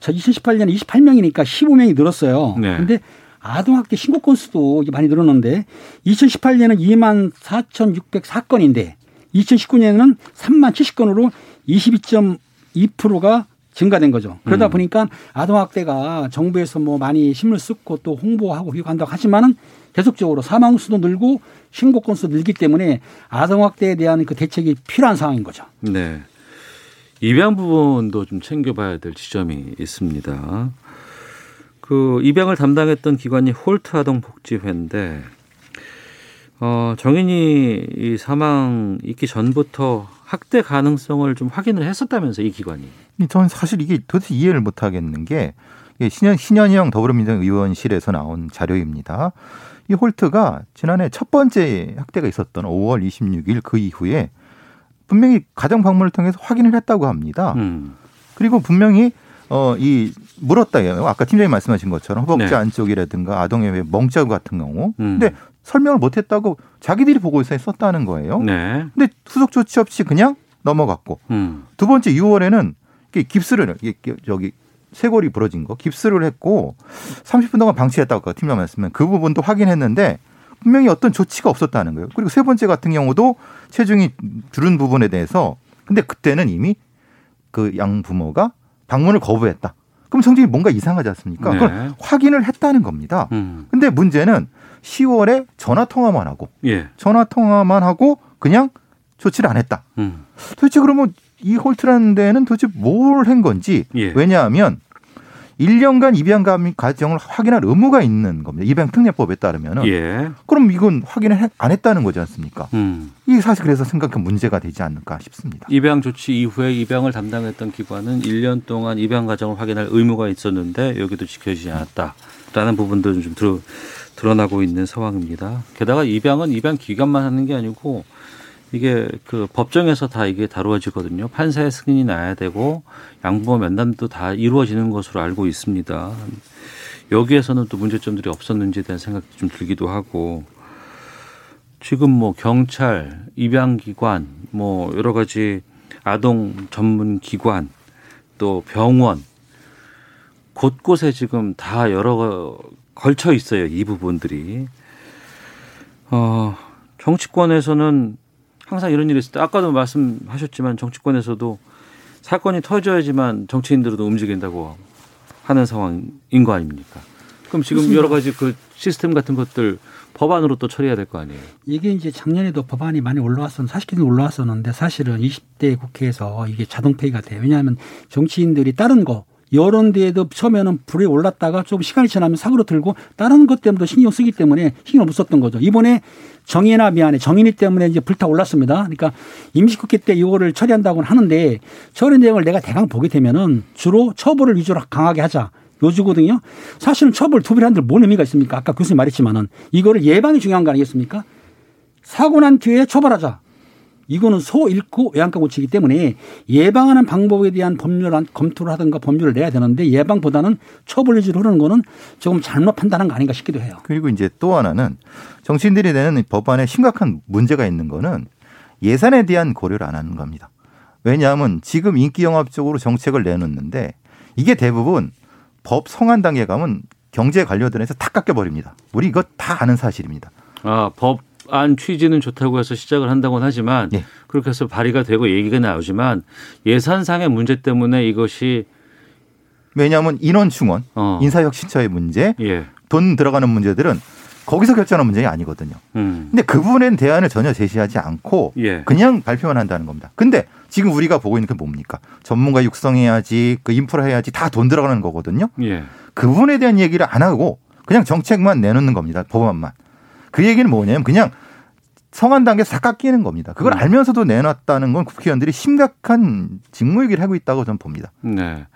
저 2018년에 28명이니까 15명이 늘었어요. 네. 그런데 아동학대 신고 건수도 많이 늘었는데 2018년은 2만 4,604건인데 2019년에는 3만 70건으로 22.2%가 증가된 거죠. 그러다 음. 보니까 아동학대가 정부에서 뭐 많이 힘을 쓰고 또 홍보하고 교육한다고 하지만은 계속적으로 사망 수도 늘고 신고 건수도 늘기 때문에 아동학대에 대한 그 대책이 필요한 상황인 거죠. 네. 입양 부분도 좀 챙겨봐야 될 지점이 있습니다. 그 입양을 담당했던 기관이 홀트 아동복지회인데 어, 정인이 이 사망 있기 전부터 학대 가능성을 좀 확인을 했었다면서 이 기관이. 저는 사실 이게 도대체 이해를 못 하겠는 게 신현, 신현영 더불어민주당 의원실에서 나온 자료입니다. 이 홀트가 지난해 첫 번째 학대가 있었던 5월 26일 그 이후에 분명히 가정 방문을 통해서 확인을 했다고 합니다. 음. 그리고 분명히 어, 이 물었다요. 아까 팀장님 말씀하신 것처럼 허벅지 네. 안쪽이라든가 아동의 멍자구 같은 경우. 음. 근데 설명을 못 했다고 자기들이 보고서에 썼다는 거예요. 네. 근데 후속 조치 없이 그냥 넘어갔고. 음. 두 번째 6월에는 깁스를 저기 쇄골이 부러진 거 깁스를 했고 30분 동안 방치했다고 팀장 말씀은 그 부분도 확인했는데 분명히 어떤 조치가 없었다는 거예요. 그리고 세 번째 같은 경우도 체중이 줄은 부분에 대해서 근데 그때는 이미 그 양 부모가 방문을 거부했다. 그럼 성질이 뭔가 이상하지 않습니까? 네. 그걸 확인을 했다는 겁니다. 음. 근데 문제는 10월에 전화 통화만 하고 예. 전화 통화만 하고 그냥 조치를 안 했다. 음. 도대체 그러면 이 홀트라는 데는 도대체 뭘 한 건지 예. 왜냐하면 1년간 입양 과정을 확인할 의무가 있는 겁니다. 입양 특례법에 따르면은. 예. 그럼 이건 확인을 안 했다는 거지 않습니까? 음. 이게 사실 그래서 생각한 문제가 되지 않을까 싶습니다. 입양 조치 이후에 입양을 담당했던 기관은 1년 동안 입양 과정을 확인할 의무가 있었는데 여기도 지켜지지 않았다라는 부분도 좀 드러, 드러나고 있는 상황입니다. 게다가 입양은 입양 기관만 하는 게 아니고 이게 그 법정에서 다 이게 다루어지거든요. 판사의 승인이 나야 되고 양부모 면담도 다 이루어지는 것으로 알고 있습니다. 여기에서는 또 문제점들이 없었는지에 대한 생각도 좀 들기도 하고 지금 뭐 경찰, 입양기관, 뭐 여러 가지 아동 전문 기관, 또 병원 곳곳에 지금 다 여러 걸쳐 있어요. 이 부분들이. 어, 정치권에서는 항상 이런 일이 있을 때 아까도 말씀하셨지만 정치권에서도 사건이 터져야지만 정치인들도 움직인다고 하는 상황인 거 아닙니까? 그럼 지금. 여러 가지 그 시스템 같은 것들 법안으로 또 처리해야 될 거 아니에요? 이게 이제 작년에도 법안이 많이 올라왔었는데 사실 은 올라왔었는데 사실은 20대 국회에서 이게 자동 폐기가 돼요. 왜냐하면 정치인들이 다른 거 여론 데에도 처음에는 불에 올랐다가 좀 시간이 지나면 사고로 들고 다른 것 때문에 신경 쓰기 때문에 신경 못 썼던 거죠. 이번에 정의나 미안해 정인이 때문에 이제 불타 올랐습니다. 그러니까 임시국회 때 이거를 처리한다고는 하는데 처리 내용을 내가 대강 보게 되면은 주로 처벌을 위주로 강하게 하자. 요주거든요. 사실은 처벌 두 배를 한들 뭔 의미가 있습니까? 아까 교수님 말했지만은 이거를 예방이 중요한 거 아니겠습니까? 사고 난 뒤에 처벌하자. 이거는 소 잃고 외양간 고치기 때문에 예방하는 방법에 대한 법률 검토를 하든가 법률을 내야 되는데 예방보다는 처벌 위주로 흐르는 거는 조금 잘못 판단한 거 아닌가 싶기도 해요. 그리고 이제 또 하나는 정치인들이 내는 법안에 심각한 문제가 있는 거는 예산에 대한 고려를 안 하는 겁니다. 왜냐하면 지금 인기 영합적으로 정책을 내놓는데 이게 대부분 법 성안 단계 가면 경제 관료들에서 다 깎여버립니다. 우리 이거 다 아는 사실입니다. 아, 법 안 취지는 좋다고 해서 시작을 한다고는 하지만 예. 그렇게 해서 발의가 되고 얘기가 나오지만 예산상의 문제 때문에 이것이 왜냐하면 인원 충원, 어. 인사혁신처의 문제, 예. 돈 들어가는 문제들은 거기서 결정하는 문제가 아니거든요. 음. 근데 그 부분엔 대안을 전혀 제시하지 않고 예. 그냥 발표만 한다는 겁니다. 근데 지금 우리가 보고 있는 게 뭡니까? 전문가 육성해야지, 그 인프라 해야지 다 돈 들어가는 거거든요. 예. 그 부분에 대한 얘기를 안 하고 그냥 정책만 내놓는 겁니다. 법안만. 그 얘기는 뭐냐면 그냥 성한 단계에서 다 깎이는 겁니다. 그걸 음. 알면서도 내놨다는 건 국회의원들이 심각한 직무유기를 하고 있다고 저는 봅니다. 네.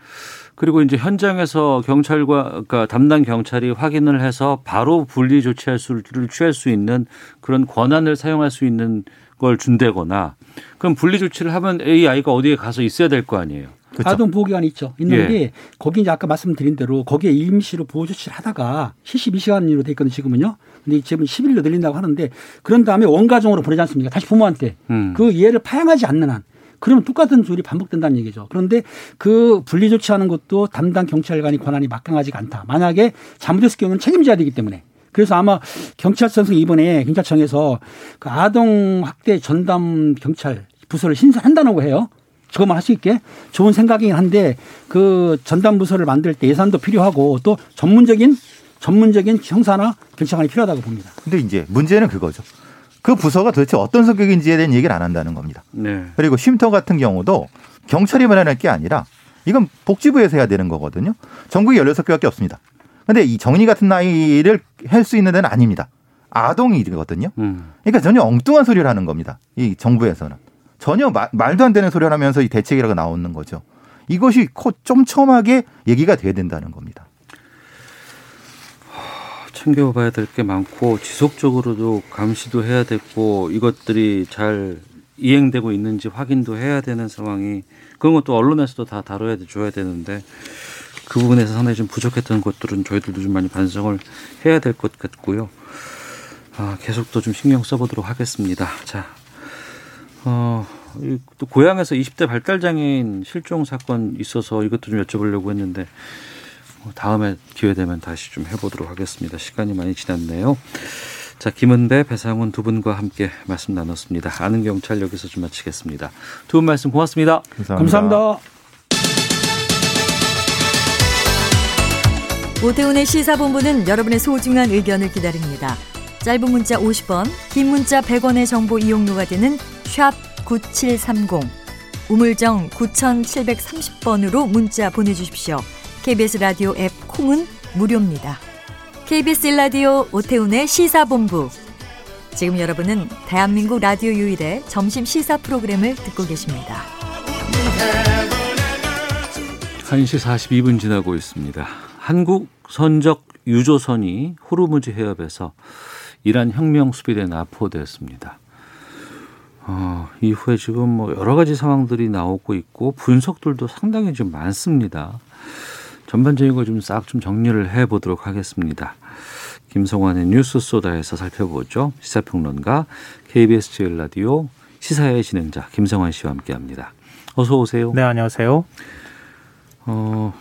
그리고 이제 현장에서 경찰과 그러니까 담당 경찰이 확인을 해서 바로 분리 조치할 수를 취할 수 있는 그런 권한을 사용할 수 있는 걸 준다거나 그럼 분리 조치를 하면 이 아이가 어디에 가서 있어야 될 거 아니에요. 아동 보호기관이 있죠. 있는데 예. 거기 이제 아까 말씀드린 대로 거기에 임시로 보호 조치를 하다가 72시간으로 돼 있거든요. 지금은요. 근데 지금 10일로 늘린다고 하는데 그런 다음에 원가정으로 보내지 않습니까? 다시 부모한테 음. 그 이해를 파양하지 않는 한 그러면 똑같은 조율이 반복된다는 얘기죠. 그런데 그 분리 조치하는 것도 담당 경찰관이 권한이 막강하지가 않다. 만약에 잘못했을 경우는 책임져야 되기 때문에. 그래서 아마 경찰청에서 이번에 경찰청에서 그 아동 학대 전담 경찰 부서를 신설한다고 해요. 저것만 할 수 있게 좋은 생각이긴 한데 그 전담 부서를 만들 때 예산도 필요하고 또 전문적인 전문적인 형사나 경찰관이 필요하다고 봅니다. 근데 이제 문제는 그거죠. 그 부서가 도대체 어떤 성격인지에 대한 얘기를 안 한다는 겁니다. 네. 그리고 쉼터 같은 경우도 경찰이 마련할 게 아니라 이건 복지부에서 해야 되는 거거든요. 전국에 16개밖에 없습니다. 근데 이 정리 같은 나이를 할 수 있는 데는 아닙니다. 아동이거든요. 음. 그러니까 전혀 엉뚱한 소리를 하는 겁니다. 이 정부에서는. 전혀 마- 말도 안 되는 소리를 하면서 이 대책이라고 나오는 거죠. 이것이 코- 쫌쫌하게 얘기가 돼야 된다는 겁니다. 챙겨봐야 될 게 많고 지속적으로도 감시도 해야 되고 이것들이 잘 이행되고 있는지 확인도 해야 되는 상황이 그런 것도 언론에서도 다 다뤄야 돼- 줘야 되는데 그 부분에서 상당히 좀 부족했던 것들은 저희들도 좀 많이 반성을 해야 될 것 같고요. 아, 계속 또 좀 신경 써보도록 하겠습니다. 자, 어, 이또 고향에서 20대 발달장애인 실종 사건 있어서 이것도 좀 여쭤보려고 했는데 어, 다음에 기회 되면 다시 좀 해보도록 하겠습니다. 시간이 많이 지났네요. 자, 김은배, 배상훈 두 분과 함께 말씀 나눴습니다. 아는 경찰 여기서 좀 마치겠습니다. 두 분 말씀 고맙습니다. 감사합니다. 오태훈의 시사본부는 여러분의 소중한 의견을 기다립니다. 짧은 문자 50원, 긴 문자 100원의 정보 이용료가 되는 샵 9730, 우물정 9730번으로 문자 보내주십시오. KBS 라디오 앱 콩은 무료입니다. KBS 라디오 오태훈의 시사본부. 지금 여러분은 대한민국 라디오 유일의 점심 시사 프로그램을 듣고 계십니다. 1시 42분 지나고 있습니다. 한국 선적 유조선이 호르무즈 해협에서 이란 혁명 수비대에 납포되었습니다. 어, 이후에 지금 뭐 여러 가지 상황들이 나오고 있고 분석들도 상당히 좀 많습니다. 전반적인 거좀싹 좀 정리를 해 보도록 하겠습니다. 김성환의 뉴스 소다에서 살펴보죠. 시사평론가 KBS 제일 라디오 시사의 진행자 김성환 씨와 함께합니다. 어서 오세요. 네, 안녕하세요. 어,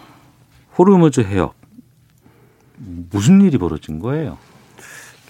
호르무즈 해협 무슨 일이 벌어진 거예요?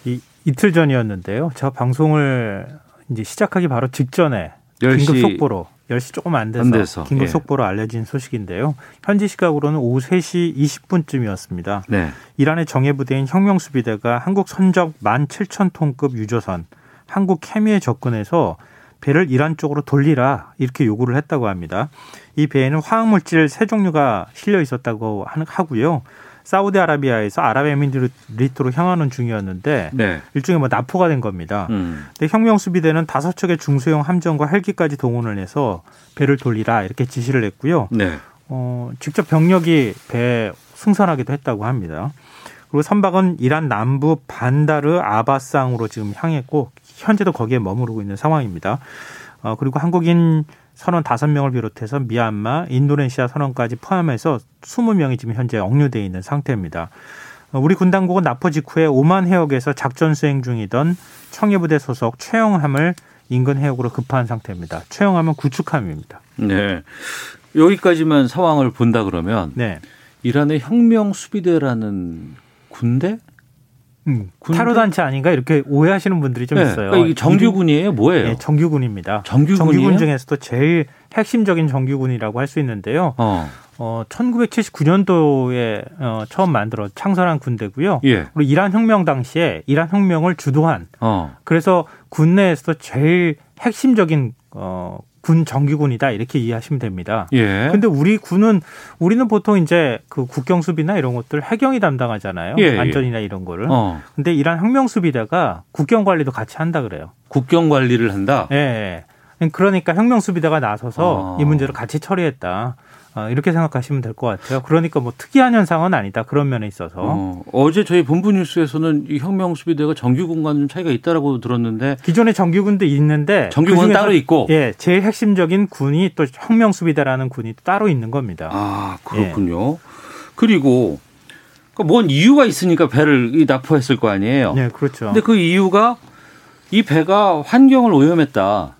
이, 이틀 전이었는데요. 제가 방송을 이제 시작하기 바로 직전에 10시 긴급 속보로 10시 조금 안 돼서, 안 돼서, 긴급 예. 속보로 알려진 소식인데요. 현지 시각으로는 오후 3시 20분쯤이었습니다. 네. 이란의 정예 부대인 혁명 수비대가 한국 선적 17,000톤급 유조선 한국 케미에 접근해서 배를 이란 쪽으로 돌리라 이렇게 요구를 했다고 합니다. 이 배에는 화학물질 세 종류가 실려 있었다고 하- 하고요. 사우디아라비아에서 아랍에미리트로 향하는 중이었는데 네. 일종의 뭐 납포가 된 겁니다. 음. 근데 혁명 수비대는 다섯 척의 중소형 함정과 헬기까지 동원을 해서 배를 돌리라 이렇게 지시를 했고요. 네. 어, 직접 병력이 배에 승선하기도 했다고 합니다. 그리고 선박은 이란 남부 반다르 아바상으로 지금 향했고 현재도 거기에 머무르고 있는 상황입니다. 어, 그리고 한국인 선원 다섯 명을 비롯해서 미얀마, 인도네시아 선원까지 포함해서 20명이 지금 현재 억류돼 있는 상태입니다. 어, 우리 군 당국은 납포 직후에 오만 해역에서 작전 수행 중이던 청해부대 소속 최영함을 인근 해역으로 급파한 상태입니다. 최영함은 구축함입니다. 네. 여기까지만 상황을 본다 그러면 네. 이란의 혁명 수비대라는 군대? 음, 군대? 타로 단체 아닌가 이렇게 오해하시는 분들이 좀 네. 있어요. 그러니까 이게 정규군이에요? 뭐예요? 네, 정규군입니다. 정규군이에요? 군 중에서도 제일 핵심적인 정규군이라고 할 수 있는데요. 어. 어, 1979년도에 어, 처음 만들어 창설한 군대고요. 예. 그리고 이란 혁명 당시에 이란 혁명을 주도한 어. 그래서 군 내에서도 제일 핵심적인 어, 군 정규군이다 이렇게 이해하시면 됩니다. 예. 근데 우리 군은 우리는 보통 이제 그 국경 수비나 이런 것들 해경이 담당하잖아요. 예, 예. 안전이나 이런 거를. 어. 근데 이란 혁명 수비대가 국경 관리도 같이 한다 그래요. 국경 관리를 한다. 예. 예. 그러니까 혁명 수비대가 나서서 아. 이 문제를 같이 처리했다. 어, 이렇게 생각하시면 될 것 같아요. 그러니까 뭐 특이한 현상은 아니다. 그런 면에 있어서. 어, 어제 저희 본부 뉴스에서는 이 혁명 수비대가 정규군과는 좀 차이가 있다라고 들었는데 기존의 정규군도 있는데 정규군은 그중에서 따로 있고. 예, 제일 핵심적인 군이 또 혁명 수비대라는 군이 또 따로 있는 겁니다. 아 그렇군요. 그리고 그뭔 이유가 있으니까 배를 이 납포했을 거 아니에요. 네, 그렇죠. 근데 그 이유가 이 배가 환경을 오염했다.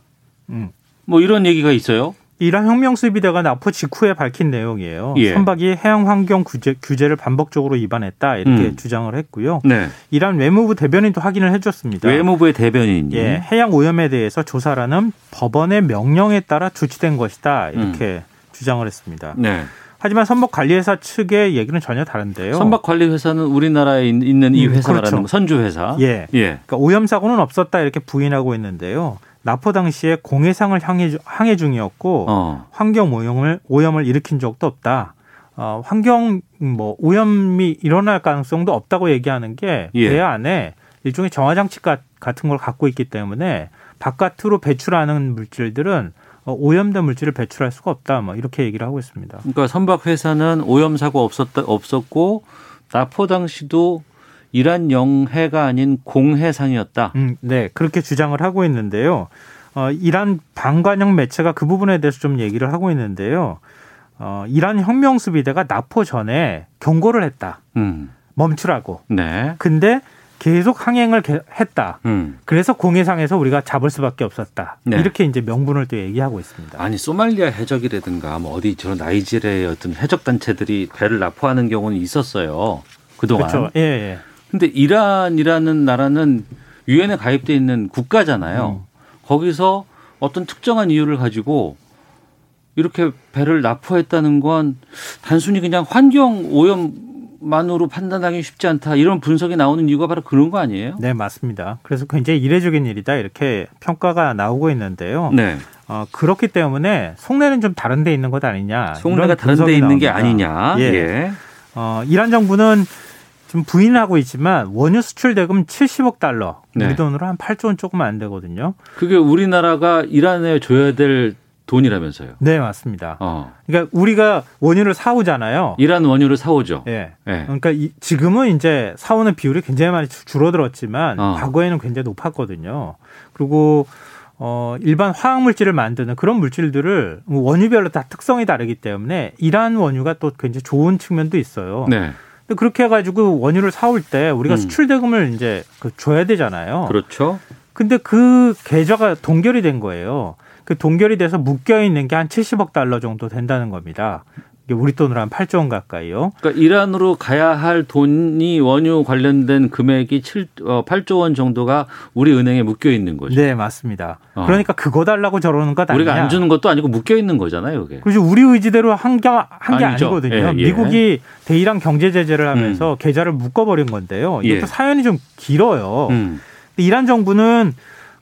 음. 뭐 이런 얘기가 있어요. 이란 혁명 수비대가 납포 직후에 밝힌 내용이에요. 예. 선박이 해양 환경 규제, 규제를 반복적으로 위반했다 이렇게 음. 주장을 했고요. 네. 이란 외무부 대변인도 확인을 해줬습니다. 외무부의 대변인이 예, 해양 오염에 대해서 조사라는 법원의 명령에 따라 조치된 것이다 이렇게 주장을 했습니다. 네. 하지만 선박 관리회사 측의 얘기는 전혀 다른데요. 선박 관리 회사는 우리나라에 있- 있는 이 음, 회사 말하는 그렇죠. 거, 선주 회사. 예. 예. 그러니까 오염 사고는 없었다 이렇게 부인하고 있는데요. 납포 당시에 공해상을 향해, 주- 항해 중이었고 어. 환경 오염을 오염을 일으킨 적도 없다. 어, 환경 뭐 오염이 일어날 가능성도 없다고 얘기하는 게 예. 배 안에 일종의 정화 장치 가- 같은 걸 갖고 있기 때문에 바깥으로 배출하는 물질들은 어, 오염된 물질을 배출할 수가 없다. 뭐 이렇게 얘기를 하고 있습니다. 그러니까 선박 회사는 오염 사고 없었다 없었고 나포 당시도 이란 영해가 아닌 공해상이었다. 음, 네, 그렇게 주장을 하고 있는데요. 어, 이란 반관영 매체가 그 부분에 대해서 좀 얘기를 하고 있는데요. 어, 이란 혁명 수비대가 나포 전에 경고를 했다. 음. 멈추라고. 네. 근데 계속 항행을 개- 했다. 음. 그래서 공해상에서 우리가 잡을 수밖에 없었다. 네. 이렇게 이제 명분을 또 얘기하고 있습니다. 아니 소말리아 해적이라든가 뭐 어디 저런 나이지리아의 어떤 해적 단체들이 배를 납포하는 경우는 있었어요. 그동안. 그렇죠. 예, 예. 근데 이란이라는 나라는 유엔에 가입돼 있는 국가잖아요. 거기서 어떤 특정한 이유를 가지고 이렇게 배를 납포했다는 건 단순히 그냥 환경 오염만으로 판단하기 쉽지 않다. 이런 분석이 나오는 이유가 바로 그런 거 아니에요? 네, 맞습니다. 그래서 굉장히 이례적인 일이다. 이렇게 평가가 나오고 있는데요. 네. 어, 그렇기 때문에 속내는 좀 다른 데 있는 것 아니냐. 속내가 이런 다른 데 분석이 있는 게 나옵니다. 아니냐. 예. 예. 어, 이란 정부는 좀 부인하고 있지만 원유 수출 대금 70억 달러, 네. 우리 돈으로 한 8조 원 조금 안 되거든요. 그게 우리나라가 이란에 줘야 될 돈이라면서요. 네, 맞습니다. 어. 그러니까 우리가 원유를 사오잖아요. 이란 원유를 사오죠. 예. 예. 그러니까 이- 지금은 이제 사오는 비율이 굉장히 많이 줄- 줄어들었지만 어. 과거에는 굉장히 높았거든요. 그리고 어 일반 화학 물질을 만드는 그런 물질들을 원유별로 다 특성이 다르기 때문에 이란 원유가 또 굉장히 좋은 측면도 있어요. 네. 그렇게 해가지고 원유를 사올 때 우리가 음. 수출 대금을 이제 그 줘야 되잖아요. 그렇죠. 근데 그 계좌가 동결이 된 거예요. 그 동결이 돼서 묶여 있는 게 한 70억 달러 정도 된다는 겁니다. 이게 우리 돈으로 한 8조 원 가까이요. 그러니까 이란으로 가야 할 돈이 원유 관련된 금액이 7, 어, 8조 원 정도가 우리 은행에 묶여 있는 거죠. 네, 맞습니다. 어. 그러니까 그거 달라고 저러는 것 아니냐. 우리가 안 주는 것도 아니고 묶여 있는 거잖아요, 그게. 그렇죠. 우리 의지대로 한 게 한 게 아니죠. 아니거든요. 예, 예. 미국이 대이란 경제 제재를 하면서 계좌를 묶어버린 건데요. 이것도 예. 사연이 좀 길어요. 음. 이란 정부는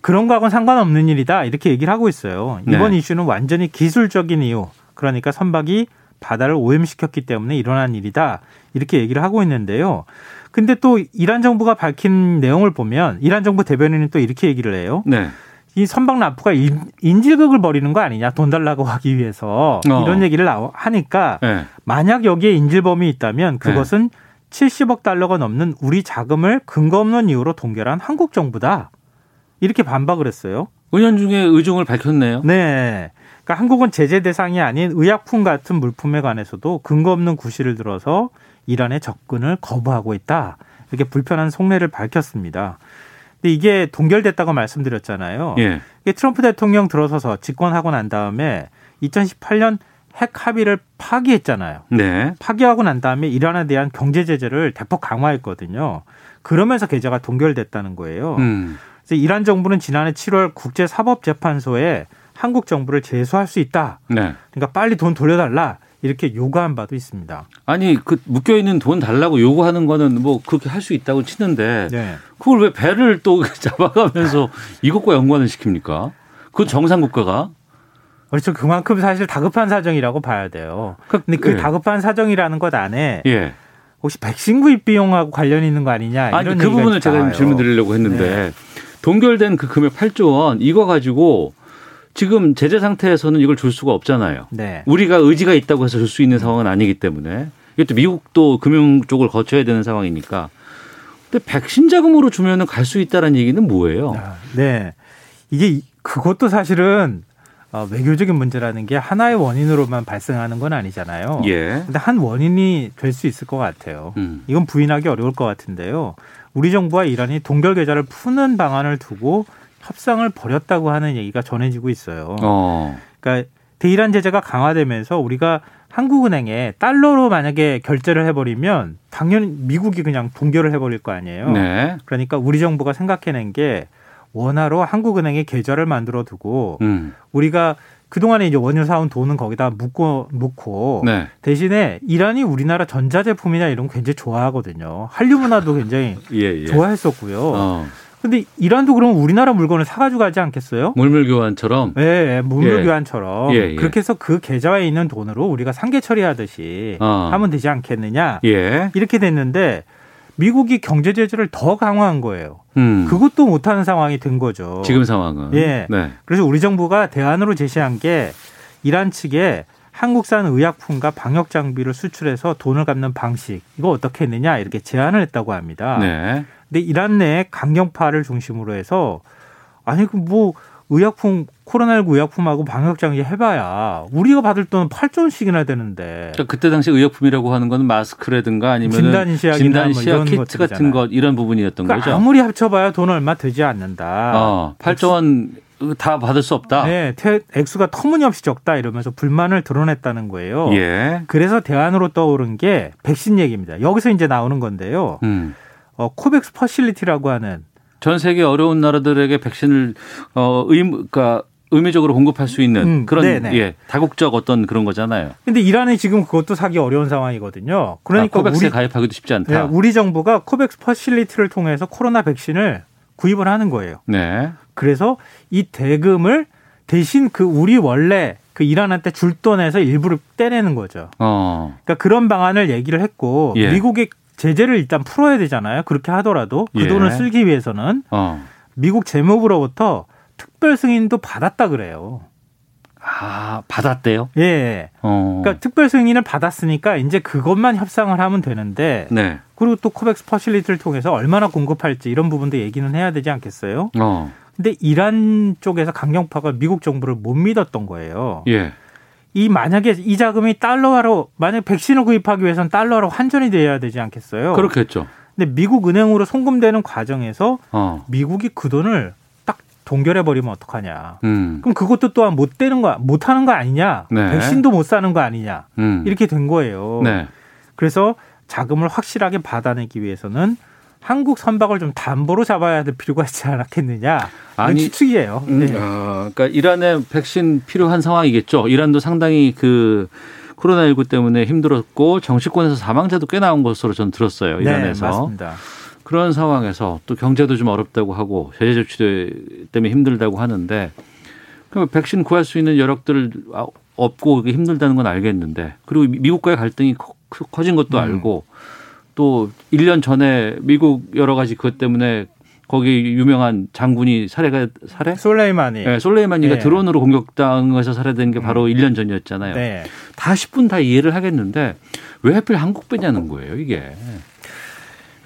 그런 거하고는 상관없는 일이다 이렇게 얘기를 하고 있어요. 이번 네. 이슈는 완전히 기술적인 이유. 그러니까 선박이 바다를 오염시켰기 때문에 일어난 일이다 이렇게 얘기를 하고 있는데요. 근데 또 이란 정부가 밝힌 내용을 보면 이란 정부 대변인은 또 이렇게 얘기를 해요. 네. 이 선박 납부가 인, 인질극을 벌이는 거 아니냐 돈 달라고 하기 위해서 어. 이런 얘기를 하니까 네. 만약 여기에 인질범이 있다면 그것은 70억 달러가 넘는 우리 자금을 근거 없는 이유로 동결한 한국 정부다 이렇게 반박을 했어요. 은연 중에 의중을 밝혔네요. 네. 그러니까 한국은 제재 대상이 아닌 의약품 같은 물품에 관해서도 근거 없는 구실을 들어서 이란의 접근을 거부하고 있다. 이렇게 불편한 속내를 밝혔습니다. 근데 이게 동결됐다고 말씀드렸잖아요. 예. 이게 트럼프 대통령 들어서서 집권하고 난 다음에 2018년 핵 합의를 파기했잖아요. 네. 파기하고 난 다음에 이란에 대한 경제 제재를 대폭 강화했거든요. 그러면서 계좌가 동결됐다는 거예요. 음. 그래서 이란 정부는 지난해 7월 국제사법재판소에 한국 정부를 제소할 수 있다. 네. 그러니까 빨리 돈 돌려달라. 이렇게 요구한 바도 있습니다. 아니 그 묶여 있는 돈 달라고 요구하는 거는 뭐 그렇게 할 수 있다고 치는데 네. 그걸 왜 배를 또 잡아가면서 이것과 연관을 시킵니까? 그 정상 국가가 그렇죠. 그만큼 사실 다급한 사정이라고 봐야 돼요. 근데 그 예. 다급한 사정이라는 것 안에 예. 혹시 백신 구입 비용하고 관련 있는 거 아니냐 아니 이런 그 얘기가 부분을 제가. 질문 드리려고 했는데 네. 동결된 그 금액 8조 원 이거 가지고 지금 제재 상태에서는 이걸 줄 수가 없잖아요. 네. 우리가 의지가 있다고 해서 줄 수 있는 상황은 아니기 때문에 또 미국도 금융 쪽을 거쳐야 되는 상황이니까. 근데 백신 자금으로 주면은 갈 수 있다는 얘기는 뭐예요? 네. 이게 이- 그것도 사실은 어, 외교적인 문제라는 게 하나의 원인으로만 발생하는 건 아니잖아요. 예. 근데 한 원인이 될 수 있을 것 같아요. 음. 이건 부인하기 어려울 것 같은데요. 우리 정부와 이란이 동결 계좌를 푸는 방안을 두고 협상을 벌였다고 하는 얘기가 전해지고 있어요. 어. 그러니까 대이란 제재가 강화되면서 우리가 한국은행에 달러로 만약에 결제를 해버리면 당연히 미국이 그냥 동결을 해버릴 거 아니에요. 네. 그러니까 우리 정부가 생각해낸 게 원화로 한국은행에 계좌를 만들어 두고 음. 우리가 그동안에 이제 원유 사온 돈은 거기다 묶고 놓고 네. 대신에 이란이 우리나라 전자제품이나 이런 거 굉장히 좋아하거든요. 한류 문화도 굉장히 예, 예. 좋아했었고요. 어. 근데 이란도 그러면 우리나라 물건을 사가지고 가지 않겠어요? 물물 교환처럼. 네, 네, 물물 예. 교환처럼 예, 예. 그렇게 해서 그 계좌에 있는 돈으로 우리가 상계 처리하듯이 어. 하면 되지 않겠느냐 예. 이렇게 됐는데 미국이 경제 제재를 더 강화한 거예요. 음. 그것도 못하는 상황이 된 거죠. 지금 상황은. 예. 네. 그래서 우리 정부가 대안으로 제시한 게 이란 측에 한국산 의약품과 방역 장비를 수출해서 돈을 갚는 방식 이거 어떻게 했느냐 이렇게 제안을 했다고 합니다. 네. 근데 이란 내 강경파를 중심으로 해서 아니 그 뭐 의약품 코로나19 의약품하고 방역 장비 해봐야 우리가 받을 돈은 8조 원씩이나 되는데 그러니까 그때 당시 의약품이라고 하는 건 마스크라든가 아니면 진단 진단 뭐 시약 이런 키트. 같은 것 이런 부분이었던 그러니까 거죠. 아무리 합쳐봐야 돈 얼마 되지 않는다. 어, 8조 원 다 받을 수 없다. 네, 태- 액수가 터무니없이 적다 이러면서 불만을 드러냈다는 거예요. 예. 그래서 대안으로 떠오른 게 백신 얘기입니다. 여기서 이제 나오는 건데요. 음. 어, COVAX Facility라고 하는 전 세계 어려운 나라들에게 백신을 어 의무 그러니까 의무적으로 공급할 수 있는 음, 그런 네네. 예 다국적 어떤 그런 거잖아요. 근데 이란이 지금 그것도 사기 어려운 상황이거든요. 그러니까 아, COVAX에 우리, 가입하기도 쉽지 않다. 네, 우리 정부가 COVAX Facility를 통해서 코로나 백신을 구입을 하는 거예요. 네. 그래서 이 대금을 대신 그 우리 원래 그 이란한테 줄 돈에서 일부를 떼내는 거죠. 어. 그러니까 그런 방안을 얘기를 했고 예. 미국의 제재를 일단 풀어야 되잖아요. 그렇게 하더라도 그 예. 돈을 쓰기 위해서는 어. 미국 재무부로부터 특별 승인도 받았다 그래요. 아, 받았대요? 예. 어. 그러니까 특별 승인을 받았으니까 이제 그것만 협상을 하면 되는데 네. 그리고 또 COVAX Facility를 통해서 얼마나 공급할지 이런 부분도 얘기는 해야 되지 않겠어요? 어. 근데 이란 쪽에서 강경파가 미국 정부를 못 믿었던 거예요. 예. 이 만약에 이 자금이 달러화로 만약 백신을 구입하기 위해서는 달러화로 환전이 돼야 되지 않겠어요? 그렇겠죠. 근데 미국 은행으로 송금되는 과정에서 어. 미국이 그 돈을 딱 동결해 버리면 어떡하냐? 음. 그럼 그것도 또한 못 되는 거, 못 하는 거 아니냐? 네. 백신도 못 사는 거 아니냐? 음. 이렇게 된 거예요. 네. 그래서 자금을 확실하게 받아내기 위해서는 한국 선박을 좀 담보로 잡아야 될 필요가 있지 않았겠느냐? 아니, 추측이에요. 음, 네. 아, 그러니까 이란에 백신 필요한 상황이겠죠. 이란도 상당히 그 코로나19 때문에 힘들었고 정치권에서 사망자도 꽤 나온 것으로 저는 들었어요. 네, 이란에서. 맞습니다. 그런 상황에서 또 경제도 좀 어렵다고 하고 제재 조치 때문에 힘들다고 하는데 그럼 백신 구할 수 있는 여력들 아, 없고 힘들다는 건 알겠는데 그리고 미- 미국과의 갈등이 커- 커진 것도 음. 알고 또 1년 전에 미국 여러 가지 그것 때문에 거기 유명한 장군이 살해가 살해? 솔레이마니. 네, 솔레이마니가 네. 드론으로 공격당해서 살해된 게 바로 1년 전이었잖아요. 네. 다 10분 다 이해를 하겠는데 왜 하필 한국 빼냐는 거예요, 이게.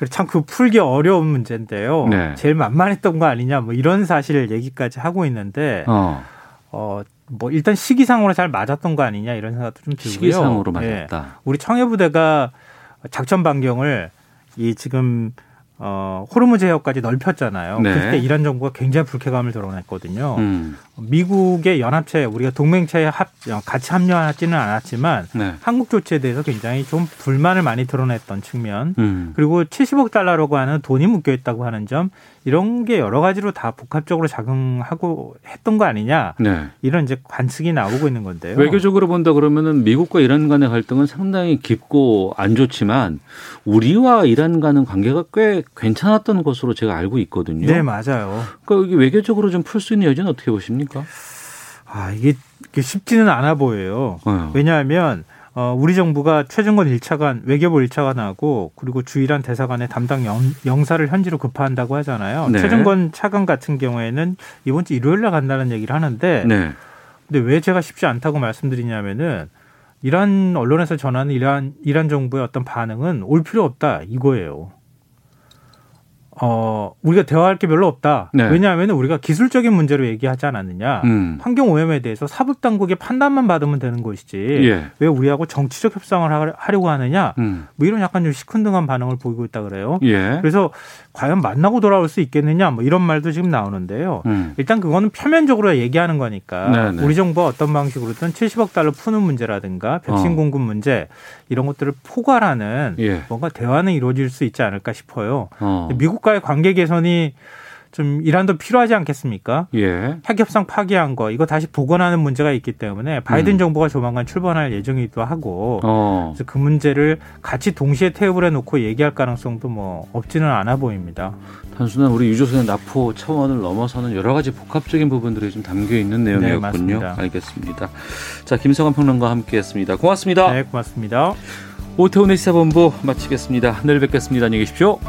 참그 풀기 어려운 문제인데요. 네. 제일 만만했던 거 아니냐, 뭐 이런 사실 얘기까지 하고 있는데, 어. 어, 뭐 일단 시기상으로 잘 맞았던 거 아니냐 이런 생각도 좀 들고요. 시기상으로 예. 맞았다. 우리 청해부대가 작전 반경을 이 지금 어, 호르무즈 해역까지 넓혔잖아요. 네. 그때 이란 정부가 굉장히 불쾌감을 드러냈거든요. 음. 미국의 연합체 우리가 동맹체에 합, 같이 합류하지는 않았지만 네. 한국 조치에 대해서 굉장히 좀 불만을 많이 드러냈던 측면 음. 그리고 70억 달러라고 하는 돈이 묶여 있다고 하는 점 이런 게 여러 가지로 다 복합적으로 작용하고 했던 거 아니냐 네. 이런 이제 관측이 나오고 있는 건데요. 외교적으로 본다 그러면은 미국과 이란 간의 갈등은 상당히 깊고 안 좋지만 우리와 이란 간의 관계가 꽤 괜찮았던 것으로 제가 알고 있거든요. 네 맞아요. 그러니까 외교적으로 좀 풀 수 있는 여지는 어떻게 보십니까? 아 이게, 이게 쉽지는 않아 보여요. 어. 왜냐하면 어, 우리 정부가 최종건 1차관 외교부 1차관하고 그리고 주일한 대사관의 담당 영, 영사를 현지로 급파한다고 하잖아요. 네. 최종건 차관 같은 경우에는 이번 주 일요일 날 간다는 얘기를 하는데 네. 근데 왜 제가 쉽지 않다고 말씀드리냐면은 이란 언론에서 전하는 이란 이란 정부의 어떤 반응은 올 필요 없다 이거예요. 어 우리가 대화할 게 별로 없다. 네. 왜냐하면 우리가 기술적인 문제로 얘기하지 않았느냐. 음. 환경 오염에 대해서 사법 당국의 판단만 받으면 되는 것이지. 예. 왜 우리하고 정치적 협상을 하- 하려고 하느냐. 음. 뭐 이런 약간 좀 시큰둥한 반응을 보이고 있다 그래요. 예. 그래서 과연 만나고 돌아올 수 있겠느냐 뭐 이런 말도 지금 나오는데요. 음. 일단 그거는 표면적으로 얘기하는 거니까 네네. 우리 정부가 어떤 방식으로든 70억 달러 푸는 문제라든가 백신 어. 공급 문제 이런 것들을 포괄하는 예. 뭔가 대화는 이루어질 수 있지 않을까 싶어요. 어. 미국과의 관계 개선이 좀 이란도 필요하지 않겠습니까? 예. 핵 협상 파기한 거 이거 다시 복원하는 문제가 있기 때문에 바이든 음. 정부가 조만간 출범할 예정이기도 하고 어. 그래서 그 문제를 같이 동시에 테이블에 놓고 얘기할 가능성도 뭐 없지는 않아 보입니다. 단순한 우리 유조선의 납포 차원을 넘어서는 여러 가지 복합적인 부분들이 좀 담겨 있는 내용이었군요. 맞습니다. 알겠습니다. 자, 김성환 평론가와 함께했습니다. 고맙습니다. 네, 고맙습니다. 오태훈의 시사본부 마치겠습니다. 내일 뵙겠습니다. 안녕히 계십시오.